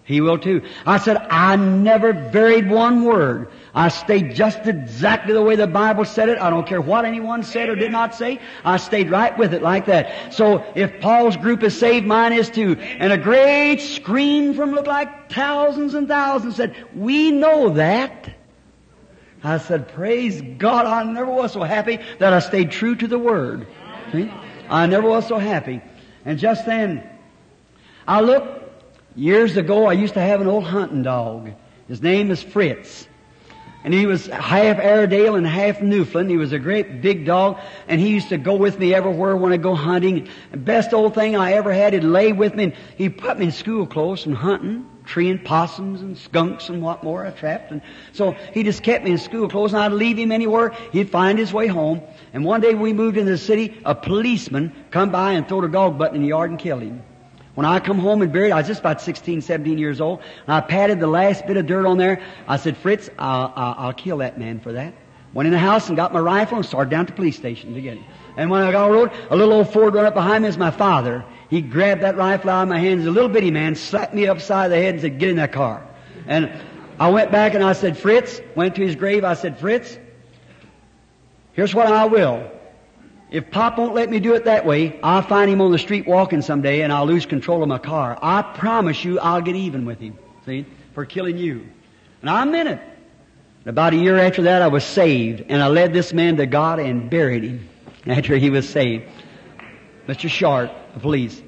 He will too. I said, I never varied one word. I stayed just exactly the way the Bible said it. I don't care what anyone said or did not say. I stayed right with it like that. So if Paul's group is saved, mine is too. And a great scream from looked like thousands and thousands said, we know that. I said, praise God, I never was so happy that I stayed true to the Word. See? I never was so happy. And just then, I looked Years ago, I used to have an old hunting dog. His name is Fritz. And he was half Airedale and half Newfoundland. He was a great big dog, and he used to go with me everywhere when I go hunting. The best old thing I ever had, he'd lay with me, and he put me in school clothes from hunting, treeing possums and skunks and what more I trapped. And so he just kept me in school clothes, and I'd leave him anywhere. He'd find his way home. And one day we moved into the city, a policeman come by and threw a dog butt in the yard and killed him. When I come home and buried, I was just about 16, 17 years old, and I patted the last bit of dirt on there. I said, Fritz, I'll, I'll, I'll kill that man for that. Went in the house and got my rifle and started down to the police station to get him. And when I got on the road, a little old Ford run up behind me as my father. He grabbed that rifle out of my hands. A little bitty man slapped me upside the head and said, get in that car. And I went back and I said, Fritz, went to his grave. I said, Fritz, here's what I will. If Pop won't let me do it that way, I'll find him on the street walking someday and I'll lose control of my car. I promise you I'll get even with him, see, for killing you. And I meant it. And About a year after that, I was saved, and I led this man to God and buried him after he was saved. Mr. Sharp, the police.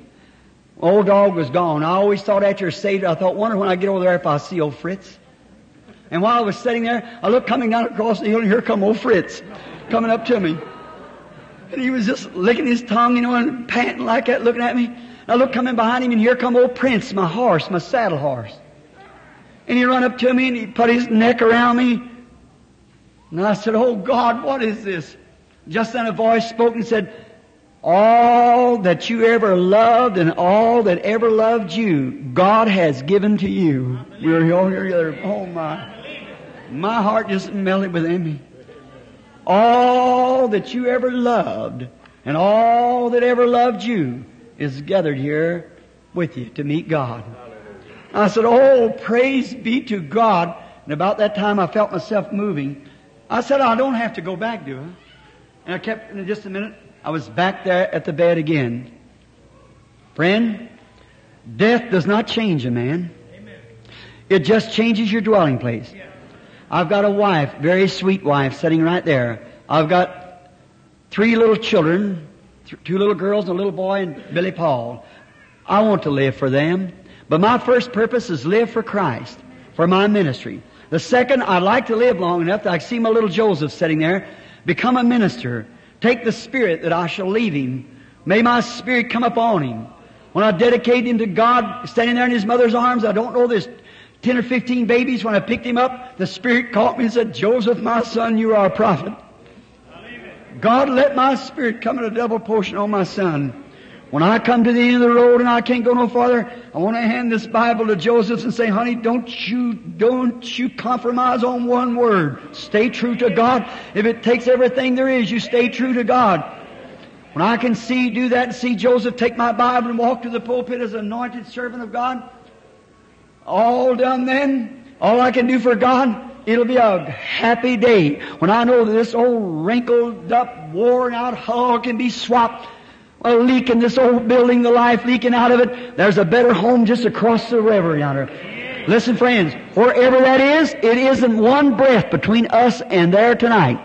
Old dog was gone. I always thought after saved, I thought, wonder when I get over there if I'll see old Fritz. And while I was sitting there, I looked coming down across the hill, and here come old Fritz coming up to me. And he was just licking his tongue, you know, and panting like that, looking at me. And I look coming behind him, and here come old Prince, my horse, my saddle horse. And he run up to me, and he put his neck around me. And I said, Oh God, what is this? Just then a voice spoke and said, All that you ever loved and all that ever loved you, God has given to you. We were all here together. Oh my. My heart just melted within me all that you ever loved and all that ever loved you is gathered here with you to meet God. I said, Oh, praise be to God. And about that time I felt myself moving. I said, I don't have to go back, do I? And I kept, in just a minute, I was back there at the bed again. Friend, death does not change a man. It just changes your dwelling place. I've got a wife, very sweet wife, sitting right there. I've got three little children, th- two little girls and a little boy and Billy Paul. I want to live for them. But my first purpose is live for Christ, for my ministry. The second, I'd like to live long enough that I see my little Joseph sitting there, become a minister, take the spirit that I shall leave him. May my spirit come upon him. When I dedicate him to God, standing there in his mother's arms, I don't know this 10 or 15 babies. When I picked him up, the Spirit caught me and said, Joseph, my son, you are a prophet. God, let my spirit come in a double portion on my son. When I come to the end of the road and I can't go no farther, I want to hand this Bible to Joseph and say, honey, don't you, don't you compromise on one word. Stay true to God. If it takes everything there is, you stay true to God. When I can see, do that and see Joseph take my Bible and walk to the pulpit as an anointed servant of God, all done then, all I can do for God, It'll be a happy day when I know that this old wrinkled up, worn out hull can be swapped. A leak in this old building, the life leaking out of it. There's a better home just across the river yonder. Listen friends, wherever that is, it isn't one breath between us and there tonight.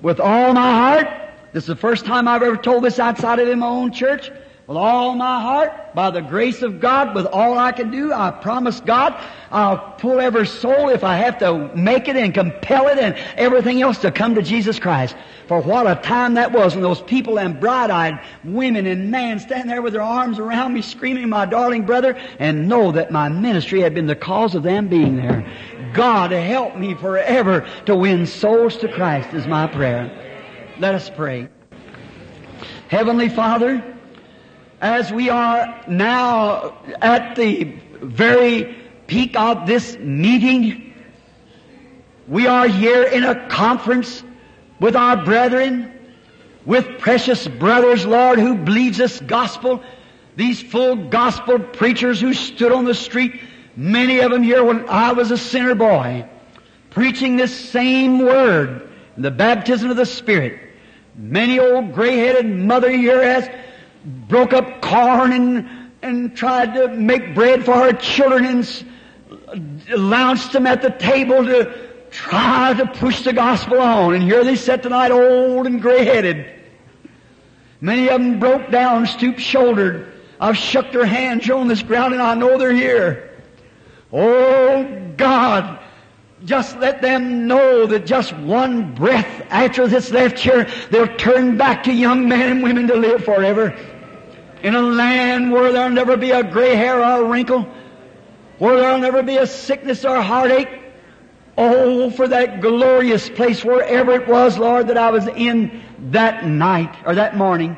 With all my heart, this is the first time I've ever told this outside of my own church. With all my heart, by the grace of God, with all I can do, I promise God, I'll pull every soul if I have to make it and compel it and everything else to come to Jesus Christ. For what a time that was when those people and bright-eyed women and men stand there with their arms around me screaming, my darling brother, and know that my ministry had been the cause of them being there. God help me forever to win souls to Christ is my prayer. Let us pray. Heavenly Father, as we are now at the very peak of this meeting, we are here in a conference with our brethren, with precious brothers, Lord, who believes this gospel, these full gospel preachers who stood on the street, many of them here when I was a sinner boy, preaching this same word, the baptism of the Spirit. Many old gray-headed mother here has broke up corn and, and tried to make bread for her children and launched them at the table to try to push the gospel on. And here they sit tonight old and gray-headed. Many of them broke down, stoop-shouldered. I've shook their hands on this ground and I know they're here. Oh God, just let them know that just one breath after this left here, they'll turn back to young men and women to live forever. In a land where there'll never be a gray hair or a wrinkle, where there'll never be a sickness or a heartache. Oh, for that glorious place wherever it was, Lord, that I was in that night or that morning.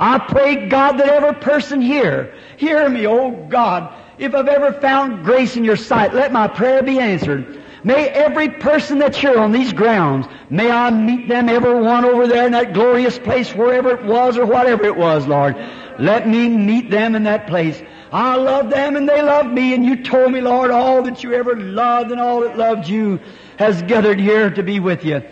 I pray, God, that every person here, hear me, oh God, if I've ever found grace in your sight, let my prayer be answered. May every person that's here on these grounds, may I meet them, every one over there in that glorious place, wherever it was or whatever it was, Lord. Let me meet them in that place. I love them and they love me, and you told me, Lord, all that you ever loved and all that loved you has gathered here to be with you.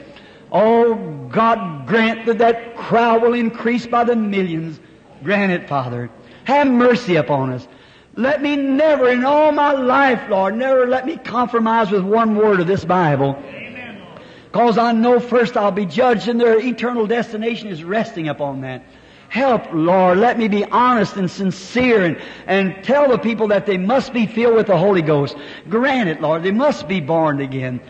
Oh, God, grant that that crowd will increase by the millions. Grant it, Father. Have mercy upon us. Let me never in all my life, Lord, never let me compromise with one word of this Bible. Cause I know first I'll be judged and their eternal destination is resting upon that. Help, Lord, let me be honest and sincere and, and tell the people that they must be filled with the Holy Ghost. Grant it, Lord, they must be born again.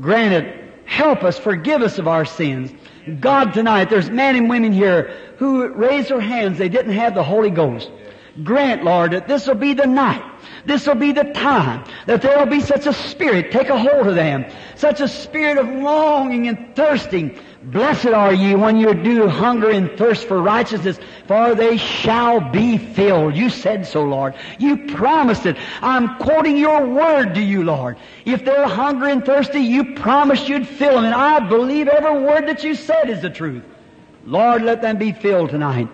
Grant it, help us, forgive us of our sins. God, tonight, there's men and women here who raised their hands, they didn't have the Holy Ghost. Grant, Lord, that this will be the night. This will be the time that there will be such a spirit take a hold of them. Such a spirit of longing and thirsting. Blessed are ye when you do hunger and thirst for righteousness, for they shall be filled. You said so, Lord. You promised it. I'm quoting your word to you, Lord. If they're hungry and thirsty, you promised you'd fill them, and I believe every word that you said is the truth. Lord, let them be filled tonight.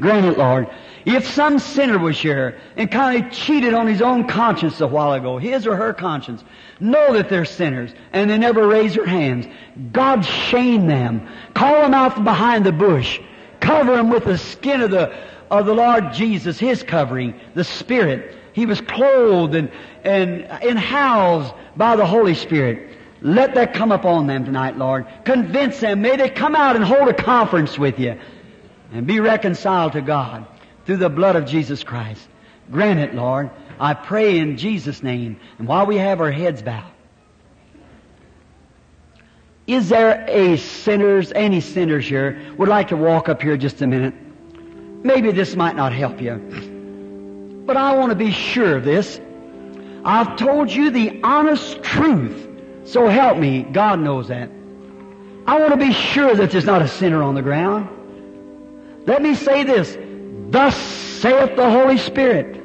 Grant it, Lord. If some sinner was here and kind of cheated on his own conscience a while ago, his or her conscience, know that they're sinners and they never raise their hands. God shame them. Call them out from behind the bush. Cover them with the skin of the, of the Lord Jesus, His covering, the Spirit. He was clothed and, and, and housed by the Holy Spirit. Let that come upon them tonight, Lord. Convince them. May they come out and hold a conference with you and be reconciled to God through the blood of Jesus Christ. Grant it, Lord. I pray in Jesus' name. And while we have our heads bowed, is there a sinners, any sinners here, would like to walk up here just a minute? Maybe this might not help you. But I want to be sure of this. I've told you the honest truth. So help me. God knows that. I want to be sure that there's not a sinner on the ground. Let me say this. Thus saith the Holy Spirit.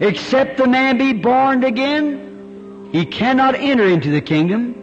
Except the man be born again, he cannot enter into the kingdom.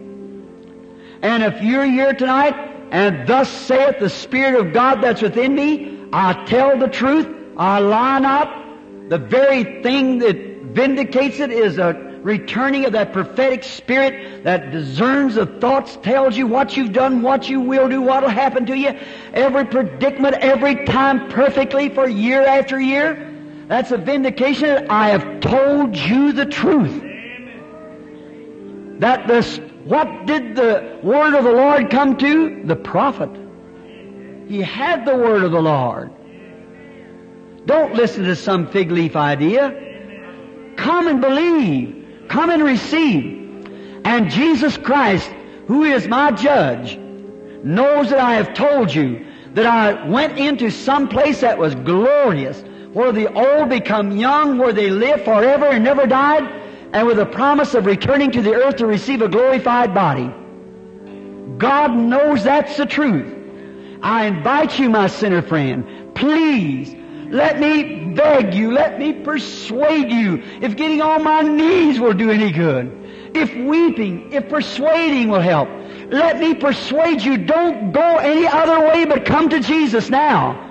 And if you're here tonight, and thus saith the Spirit of God that's within me, I tell the truth, I lie not. The very thing that vindicates it is a returning of that prophetic spirit that discerns the thoughts, tells you what you've done, what you will do, what will happen to you, every predicament, every time perfectly for year after year. That's a vindication I have told you the truth. That this, what did the word of the Lord come to? The prophet. He had the word of the Lord. Don't listen to some fig leaf idea. Come and believe. Come and receive. And Jesus Christ, who is my judge, knows that I have told you that I went into some place that was glorious, where the old become young, where they live forever and never died. and with a promise of returning to the earth to receive a glorified body. God knows that's the truth. I invite you, my sinner friend, please, let me beg you, let me persuade you, if getting on my knees will do any good, if weeping, if persuading will help, let me persuade you, don't go any other way but come to Jesus now.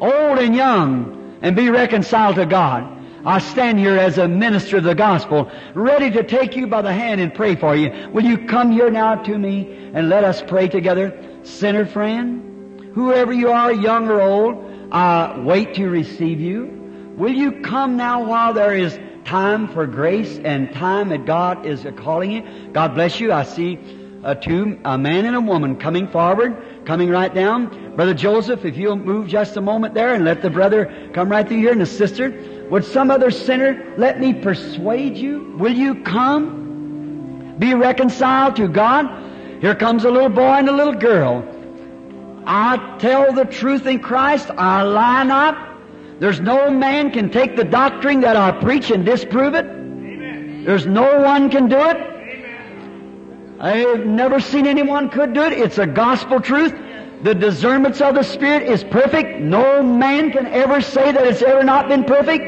Old and young, and be reconciled to God. I stand here as a minister of the gospel, ready to take you by the hand and pray for you. Will you come here now to me and let us pray together? Sinner friend, whoever you are, young or old, I wait to receive you. Will you come now while there is time for grace and time that God is calling you? God bless you. I see uh, two, a man and a woman coming forward, coming right down. Brother Joseph, if you'll move just a moment there and let the brother come right through here and the sister. Would some other sinner let me persuade you? Will you come? Be reconciled to God? Here comes a little boy and a little girl. I tell the truth in Christ. I lie not. There's no man can take the doctrine that I preach and disprove it. Amen. There's no one can do it. Amen. I've never seen anyone could do it. It's a gospel truth. The discernments of the Spirit is perfect. No man can ever say that it's ever not been perfect.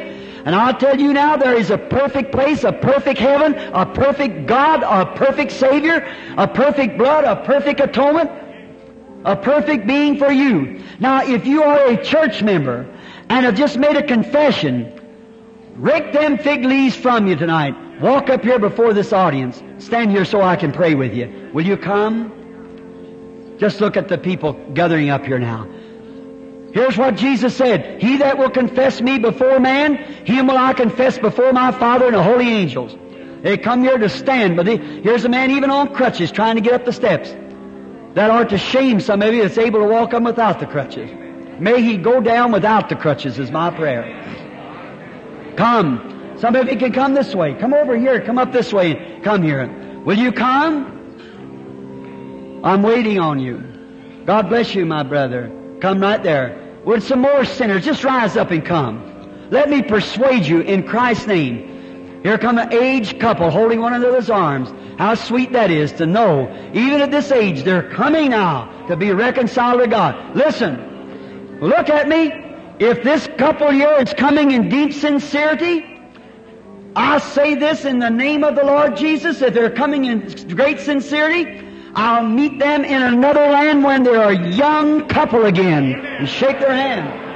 And I'll tell you now, there is a perfect place, a perfect heaven, a perfect God, a perfect Savior, a perfect blood, a perfect atonement, a perfect being for you. Now, if you are a church member and have just made a confession, rake them fig leaves from you tonight. Walk up here before this audience. Stand here so I can pray with you. Will you come? Just look at the people gathering up here now. Here's what Jesus said. He that will confess me before man, him will I confess before my Father and the holy angels. They come here to stand, but they, here's a man even on crutches trying to get up the steps. That are to shame some that's able to walk on without the crutches. May he go down without the crutches is my prayer. Come. Some of you can come this way. Come over here. Come up this way. Come here. Will you come? I'm waiting on you. God bless you, my brother. Come right there. Would some more sinners just rise up and come? Let me persuade you in Christ's name. Here come an aged couple holding one another's arms. How sweet that is to know, even at this age, they're coming now to be reconciled to God. Listen, look at me. If this couple here is coming in deep sincerity, I say this in the name of the Lord Jesus. If they're coming in great sincerity, I'll meet them in another land when they're a young couple again and shake their hand.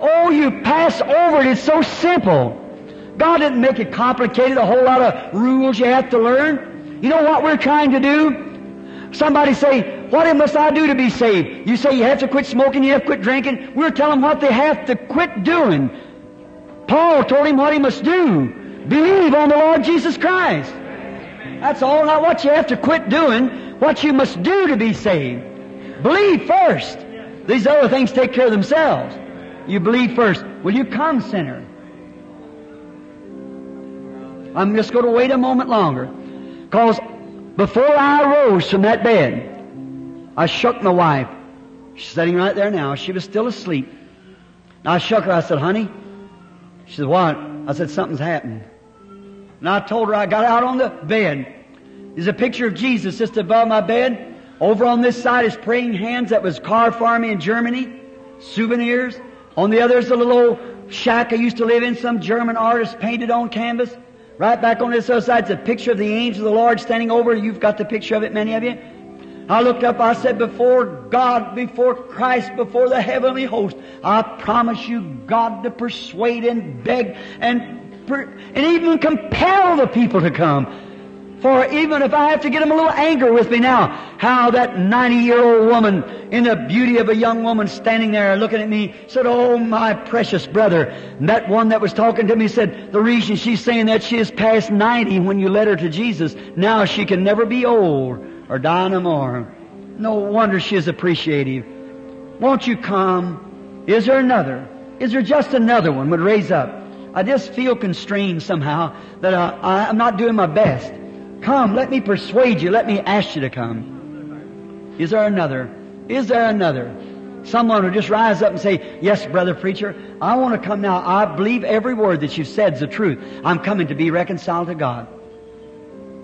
Oh, you pass over it. It's so simple. God didn't make it complicated, a whole lot of rules you have to learn. You know what we're trying to do? Somebody say, what must I do to be saved? You say you have to quit smoking, you have to quit drinking. We're telling them what they have to quit doing. Paul told him what he must do. Believe on the Lord Jesus Christ. That's all, not what you have to quit doing, what you must do to be saved. Believe first. These other things take care of themselves. You believe first. Will you come, sinner? I'm just going to wait a moment longer. Because before I arose from that bed, I shook my wife. She's sitting right there now. She was still asleep. I shook her. I said, honey. She said, what? I said, something's happened. And I told her I got out on the bed. There's a picture of Jesus just above my bed. Over on this side is praying hands that was carved for me in Germany. Souvenirs. On the other is a little old shack I used to live in. Some German artist painted on canvas. Right back on this other side it's a picture of the angel of the Lord standing over. You've got the picture of it, many of you. I looked up, I said, before God, before Christ, before the heavenly host, I promise you, God, to persuade and beg and, and even compel the people to come. For even if I have to get them a little anger with me now, how that 90 year old woman in the beauty of a young woman standing there looking at me said, Oh, my precious brother. And that one that was talking to me said, the reason she's saying that she is past 90 when you led her to Jesus, now she can never be old or die no more. No wonder she is appreciative. Won't you come? Is there another? Is there just another one would raise up? I just feel constrained somehow that I, I, I'm not doing my best. Come, let me persuade you. Let me ask you to come. Is there another? Is there another? Someone will just rise up and say, Yes, brother preacher, I want to come now. I believe every word that you've said is the truth. I'm coming to be reconciled to God.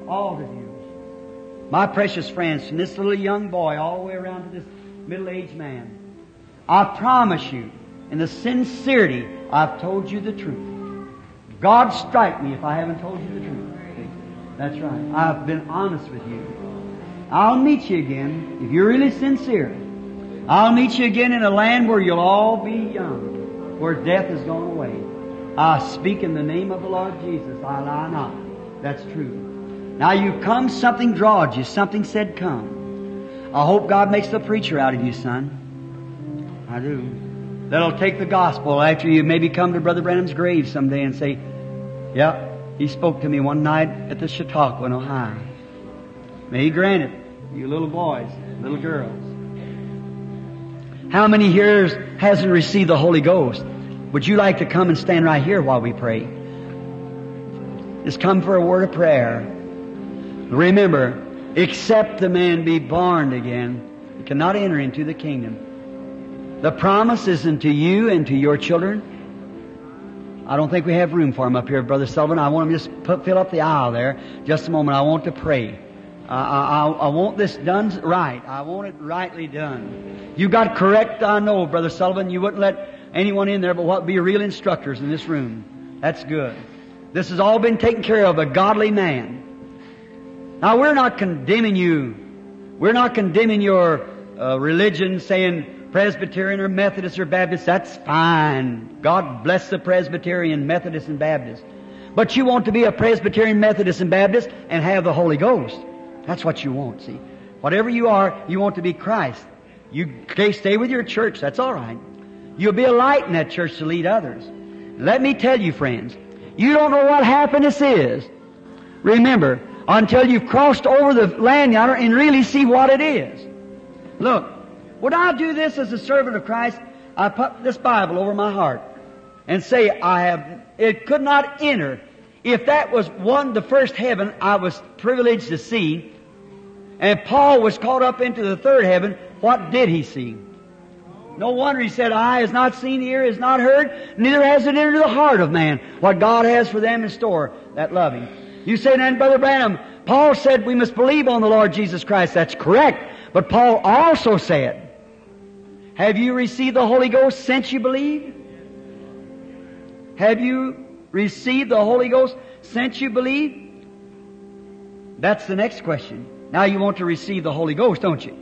All of you. My precious friends, from this little young boy all the way around to this middle-aged man, I promise you, in the sincerity, I've told you the truth. God strike me if I haven't told you the truth. That's right. I've been honest with you. I'll meet you again if you're really sincere. I'll meet you again in a land where you'll all be young, where death has gone away. I speak in the name of the Lord Jesus. I lie not. That's true. Now you've come, something drawed you, something said come. I hope God makes the preacher out of you, son. I do. That'll take the gospel after you maybe come to Brother Branham's grave someday and say, yeah, he spoke to me one night at the Chautauqua in Ohio. May he grant it, you little boys, little girls. How many here hasn't received the Holy Ghost? Would you like to come and stand right here while we pray? Just come for a word of prayer. Remember, except the man be born again, he cannot enter into the kingdom. The promise is unto you and to your children. I don't think we have room for him up here, Brother Sullivan. I want him just put, fill up the aisle there. Just a moment. I want to pray. Uh, I, I, want this done right. I want it rightly done. You got correct, I know, Brother Sullivan. You wouldn't let anyone in there but what be real instructors in this room. That's good. This has all been taken care of, a godly man. Now we're not condemning you. We're not condemning your uh, religion saying Presbyterian or Methodist or Baptist. That's fine. God bless the Presbyterian, Methodist, and Baptist. But you want to be a Presbyterian, Methodist, and Baptist and have the Holy Ghost. That's what you want, see. Whatever you are, you want to be Christ. You stay with your church, that's all right. You'll be a light in that church to lead others. Let me tell you, friends, you don't know what happiness is. Remember, until you've crossed over the land yonder and really see what it is. Look, would I do this as a servant of Christ? I put this Bible over my heart and say, I have, it could not enter. If that was one, the first heaven I was privileged to see, and Paul was caught up into the third heaven, what did he see? No wonder he said, Eye has not seen, ear has not heard, neither has it entered the heart of man what God has for them in store that loving. You say then, Brother Branham, Paul said we must believe on the Lord Jesus Christ. That's correct. But Paul also said, have you received the Holy Ghost since you believe? Have you received the Holy Ghost since you believe? That's the next question. Now you want to receive the Holy Ghost, don't you?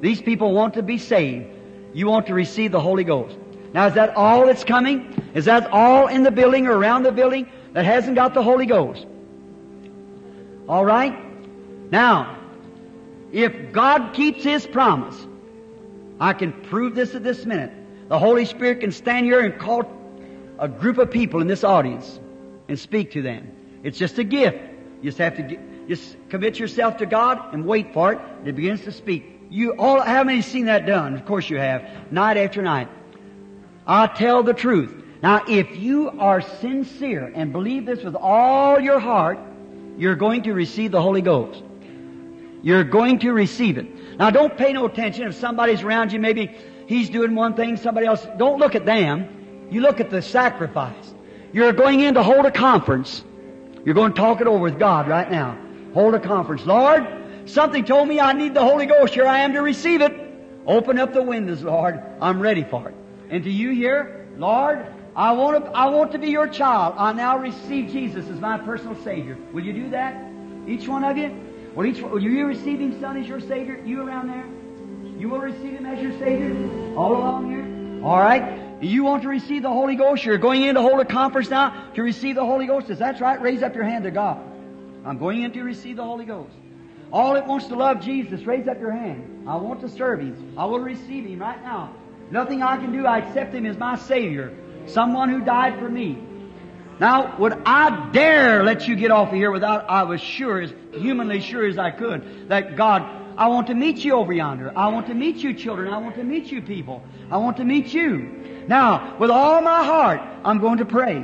These people want to be saved. You want to receive the Holy Ghost. Now is that all that's coming? Is that all in the building or around the building that hasn't got the Holy Ghost? All right? Now, if God keeps His promise, I can prove this at this minute. The Holy Spirit can stand here and call a group of people in this audience and speak to them. It's just a gift. You just have to get, just commit yourself to God and wait for it. It begins to speak. You all, how many seen that done? Of course you have. Night after night. I tell the truth. Now, if you are sincere and believe this with all your heart, you're going to receive the Holy Ghost. You're going to receive it. Now, don't pay no attention if somebody's around you. Maybe he's doing one thing, somebody else. Don't look at them. You look at the sacrifice. You're going in to hold a conference. You're going to talk it over with God right now. Hold a conference. Lord, something told me I need the Holy Ghost. Here I am to receive it. Open up the windows, Lord. I'm ready for it. And to you here, Lord, I want to, I want to be your child. I now receive Jesus as my personal Savior. Will you do that? Each one of you? Will each, will you receive Him, Son, as your Savior? You around there? You will receive Him as your Savior? All along here? All right. You want to receive the Holy Ghost? You're going in to hold a conference now to receive the Holy Ghost. Is that right? Raise up your hand to God. I'm going in to receive the Holy Ghost. All that wants to love Jesus, raise up your hand. I want to serve Him. I will receive Him right now. Nothing I can do, I accept Him as my Savior. Someone who died for me. Now, would I dare let you get off of here without I was sure, as humanly sure as I could, that God, I want to meet you over yonder. I want to meet you children. I want to meet you people. I want to meet you. Now, with all my heart, I'm going to pray.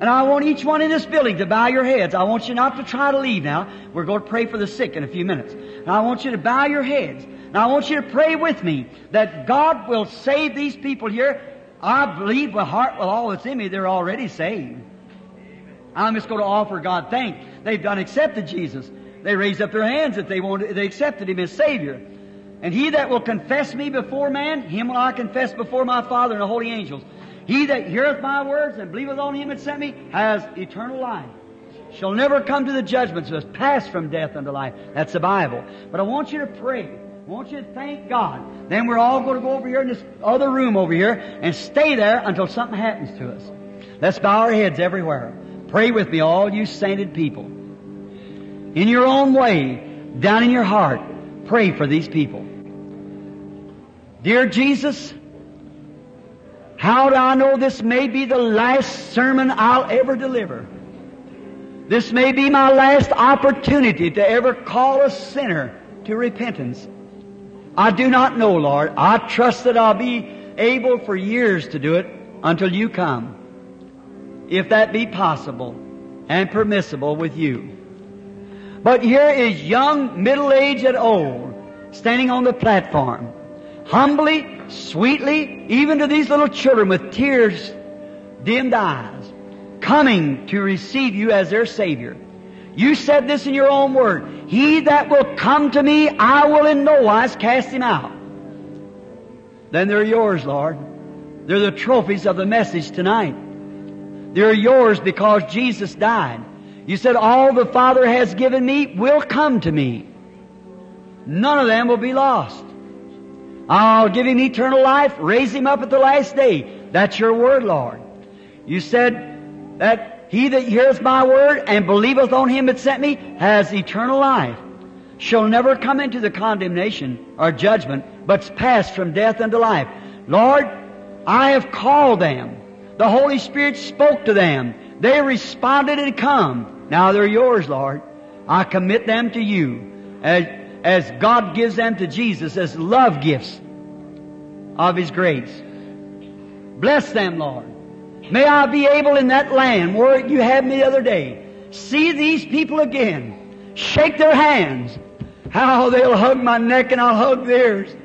And I want each one in this building to bow your heads. I want you not to try to leave now. We're going to pray for the sick in a few minutes. And I want you to bow your heads. And I want you to pray with me that God will save these people here. I believe with heart, with all that's in me, they're already saved. I'm just going to offer God thanks. They've done accepted Jesus. They raised up their hands that they wanted, they accepted Him as Savior. And he that will confess me before man, him will I confess before my Father and the holy angels. He that heareth my words and believeth on him that sent me has eternal life. Shall never come to the judgment, so has passed from death unto life. That's the Bible. But I want you to pray. I want you to thank God. Then we're all going to go over here in this other room over here and stay there until something happens to us. Let's bow our heads everywhere. Pray with me, all you sainted people. In your own way, down in your heart, pray for these people. Dear Jesus, how do I know this may be the last sermon I'll ever deliver? This may be my last opportunity to ever call a sinner to repentance. I do not know, Lord. I trust that I'll be able for years to do it until you come. If that be possible and permissible with you. But here is young, middle-aged, and old standing on the platform humbly, sweetly, even to these little children with tears dimmed eyes, coming to receive you as their Savior. You said this in your own word. He that will come to me, I will in no wise cast him out. Then they're yours, Lord. They're the trophies of the message tonight. They're yours because Jesus died. You said, all the Father has given me will come to me. None of them will be lost. I'll give him eternal life, raise him up at the last day. That's your word, Lord. You said that he that heareth my word and believeth on him that sent me has eternal life, shall never come into the condemnation or judgment, but's passed from death unto life. Lord, I have called them. The Holy Spirit spoke to them. They responded and come. Now they're yours, Lord. I commit them to you as, as God gives them to Jesus as love gifts of His grace. Bless them, Lord. May I be able in that land where you had me the other day, see these people again, shake their hands. How they'll hug my neck and I'll hug theirs.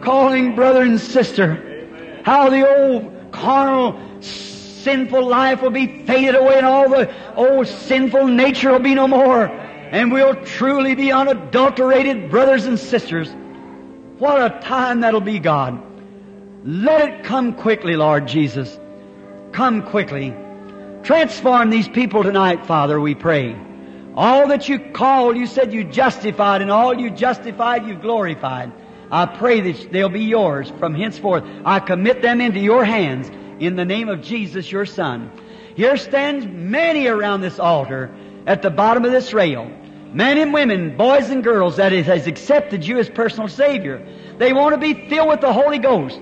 Calling brother and sister. How the old carnal sinful life will be faded away and all the old sinful nature will be no more. And we'll truly be unadulterated brothers and sisters. What a time that'll be, God. Let it come quickly, Lord Jesus. Come quickly. Transform these people tonight, Father, we pray. All that you called, you said you justified, and all you justified, you glorified. I pray that they'll be yours from henceforth. I commit them into your hands in the name of Jesus, your Son. Here stands many around this altar at the bottom of this rail. Men and women, boys and girls that has accepted you as personal Savior. They want to be filled with the Holy Ghost.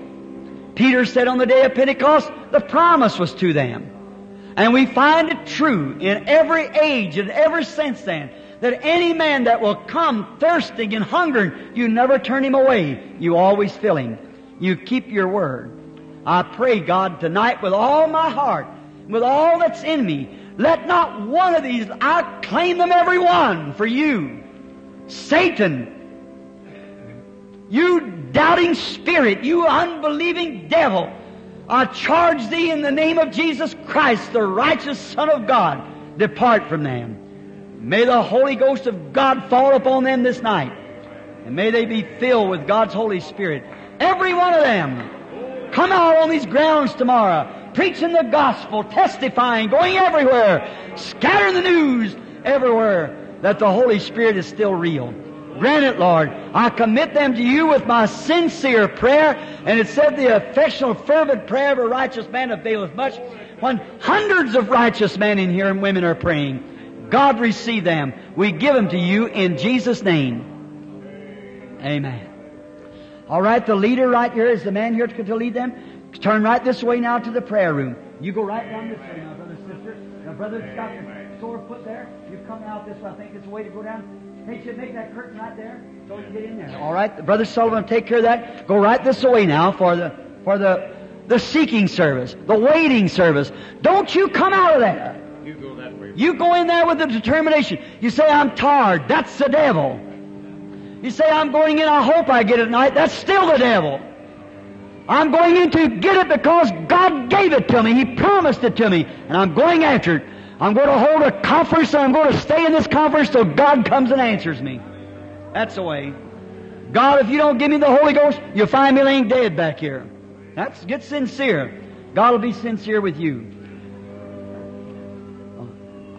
Peter said on the day of Pentecost, the promise was to them. And we find it true in every age and ever since then that any man that will come thirsting and hungering, you never turn him away. You always fill him. You keep your word. I pray, God, tonight with all my heart, with all that's in me, let not one of these, I claim them every one for you. Satan, you doubting spirit, you unbelieving devil, I charge thee in the name of Jesus Christ, the righteous Son of God, depart from them. May the Holy Ghost of God fall upon them this night. And may they be filled with God's Holy Spirit. Every one of them. Come out on these grounds tomorrow, preaching the gospel, testifying, going everywhere, scattering the news everywhere that the Holy Spirit is still real. Grant it, Lord. I commit them to you with my sincere prayer. And it said the affectional, fervent prayer of a righteous man availeth much. When hundreds of righteous men in here and women are praying, God receive them. We give them to you in Jesus' name. Amen. All right, the leader right here is the man here to, lead them. Turn right this way now to the prayer room. You go right down this way now, brother, sister. Now, brother's got the sore foot there. You come out this way. I think it's a way to go down. They should make that curtain right there so you get in there. All right, Brother Sullivan, take care of that. Go right this way now for the for the the seeking service, the waiting service. Don't you come out of there. You go that way. You go in there with the determination. You say, I'm tired. That's the devil. You say, I'm going in, I hope I get it tonight. That's still the devil. I'm going in to get it because God gave it to me. He promised it to me. And I'm going after it. I'm going to hold a conference and I'm going to stay in this conference till God comes and answers me. That's the way. God, if you don't give me the Holy Ghost, you'll find me laying dead back here. That's get sincere. God will be sincere with you.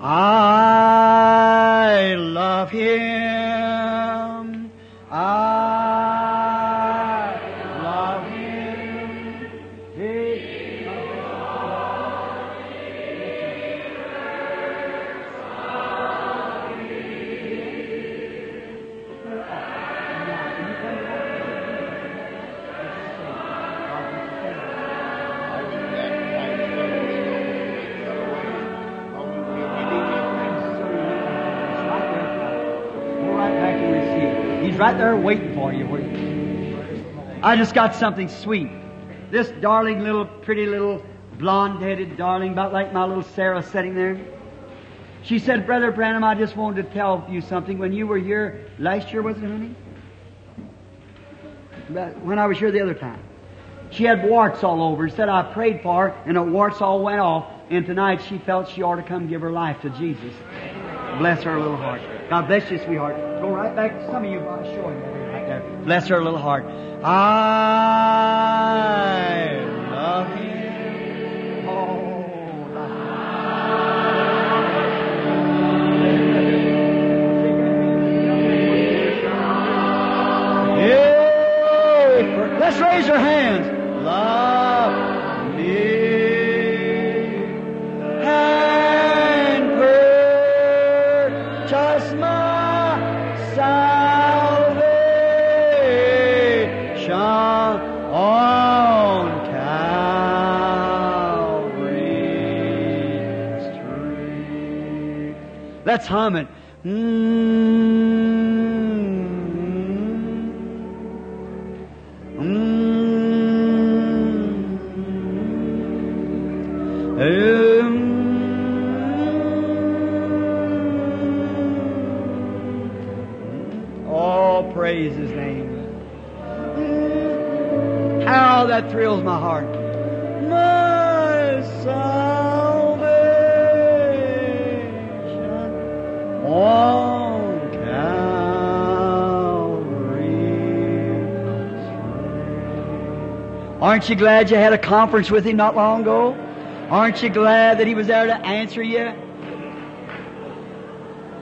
I love Him. I love Him. Right there waiting for you. I just got something sweet. This darling little, pretty little, blonde-headed darling, about like my little Sarah sitting there. She said, Brother Branham, I just wanted to tell you something. When you were here last year, was it, honey? When I was here the other time. She had warts all over. Said I prayed for her, and the warts all went off. And tonight she felt she ought to come give her life to Jesus. Bless her little heart. God bless you, sweetheart. Go right back. to Some of you, I'll show you right there. Bless her little heart. I love him. Oh, love him. Let's raise our hands. Love Let's hum it. Mm. Mm. Oh, praise His name. How that thrills my heart. Aren't you glad you had a conference with him not long ago? Aren't you glad that he was there to answer you?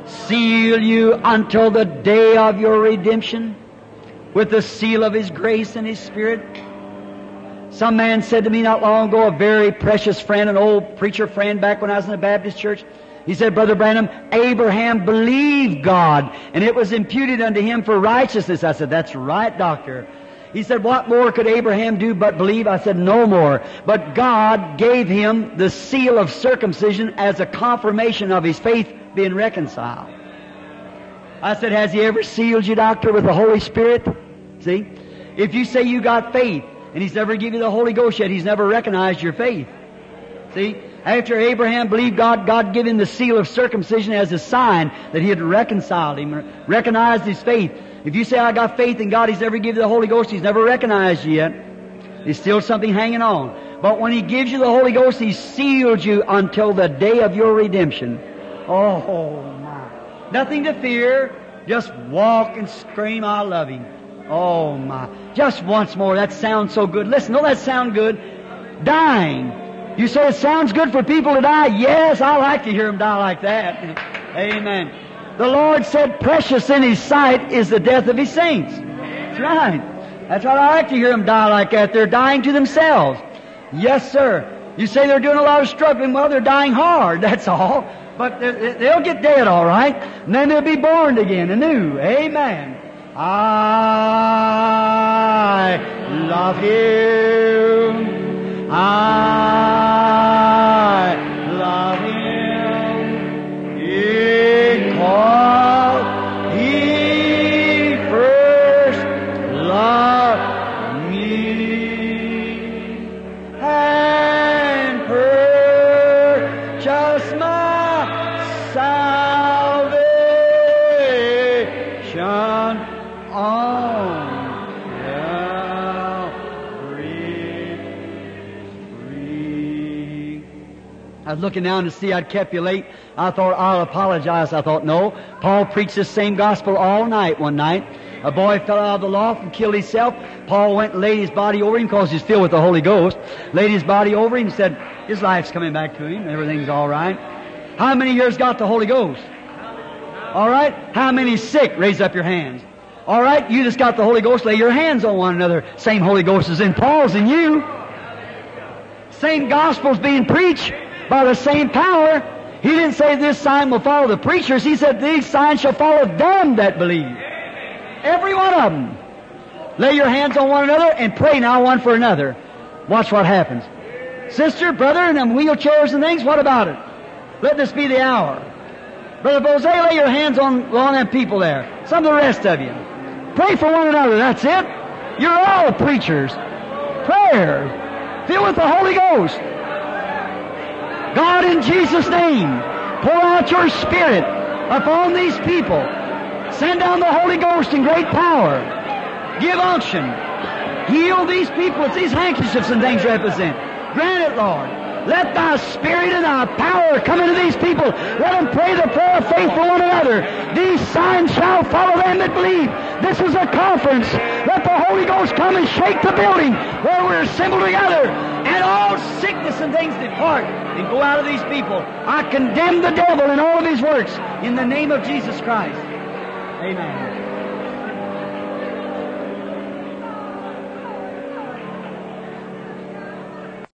Seal you until the day of your redemption with the seal of his grace and his spirit. Some man said to me not long ago, a very precious friend, an old preacher friend back when I was in the Baptist church, he said, Brother Branham, Abraham believed God, and it was imputed unto him for righteousness. I said, That's right, doctor. He said, What more could Abraham do but believe? I said, No more. But God gave him the seal of circumcision as a confirmation of his faith being reconciled. I said, Has he ever sealed you, doctor, with the Holy Spirit? See? If you say you got faith, and he's never given you the Holy Ghost yet, he's never recognized your faith. See? After Abraham believed God, God gave him the seal of circumcision as a sign that he had reconciled him, recognized his faith. If you say, I got faith in God, he's never given you the Holy Ghost, he's never recognized you yet. There's still something hanging on. But when he gives you the Holy Ghost, he seals you until the day of your redemption. Oh, my. Nothing to fear. Just walk and scream, I love him. Oh, my. Just once more. That sounds so good. Listen, don't that sound good? Dying. You say it sounds good for people to die? Yes, I like to hear them die like that. Amen. The Lord said, precious in His sight is the death of His saints. That's right. That's right. I like to hear them die like that. They're dying to themselves. Yes, sir. You say they're doing a lot of struggling. Well, they're dying hard. That's all. But they- they'll get dead, all right. And then they'll be born again anew. Amen. I love Him. I I was looking down to see I'd kept you late. I thought I'll apologize. I thought no. Paul preached this same gospel all night one night. A boy fell out of the loft and killed himself. Paul went and laid his body over him because he's filled with the Holy Ghost. Laid his body over him and said his life's coming back to him. Everything's all right. How many years got the Holy Ghost? All right. How many sick? Raise up your hands. All right. You just got the Holy Ghost. Lay your hands on one another. Same Holy Ghost is in Paul's and you. Same gospel's being preached by the same power. He didn't say this sign will follow the preachers. He said these signs shall follow them that believe. Every one of them. Lay your hands on one another and pray now one for another. Watch what happens. Sister, brother, and them wheelchairs and things, what about it? Let this be the hour. Brother Boze, lay your hands on, on them people there. Some of the rest of you. Pray for one another. That's it. You're all preachers. Prayer. Filled with the Holy Ghost. God, in Jesus' name, pour out your Spirit upon these people. Send down the Holy Ghost in great power. Give unction. Heal these people that these handkerchiefs and things represent. Grant it, Lord. Let thy spirit and thy power come into these people. Let them pray the prayer of faith for one another. These signs shall follow them that believe. This is a conference. Let the Holy Ghost come and shake the building where we're assembled together. And all sickness and things depart and go out of these people. I condemn the devil and all of his works in the name of Jesus Christ. Amen.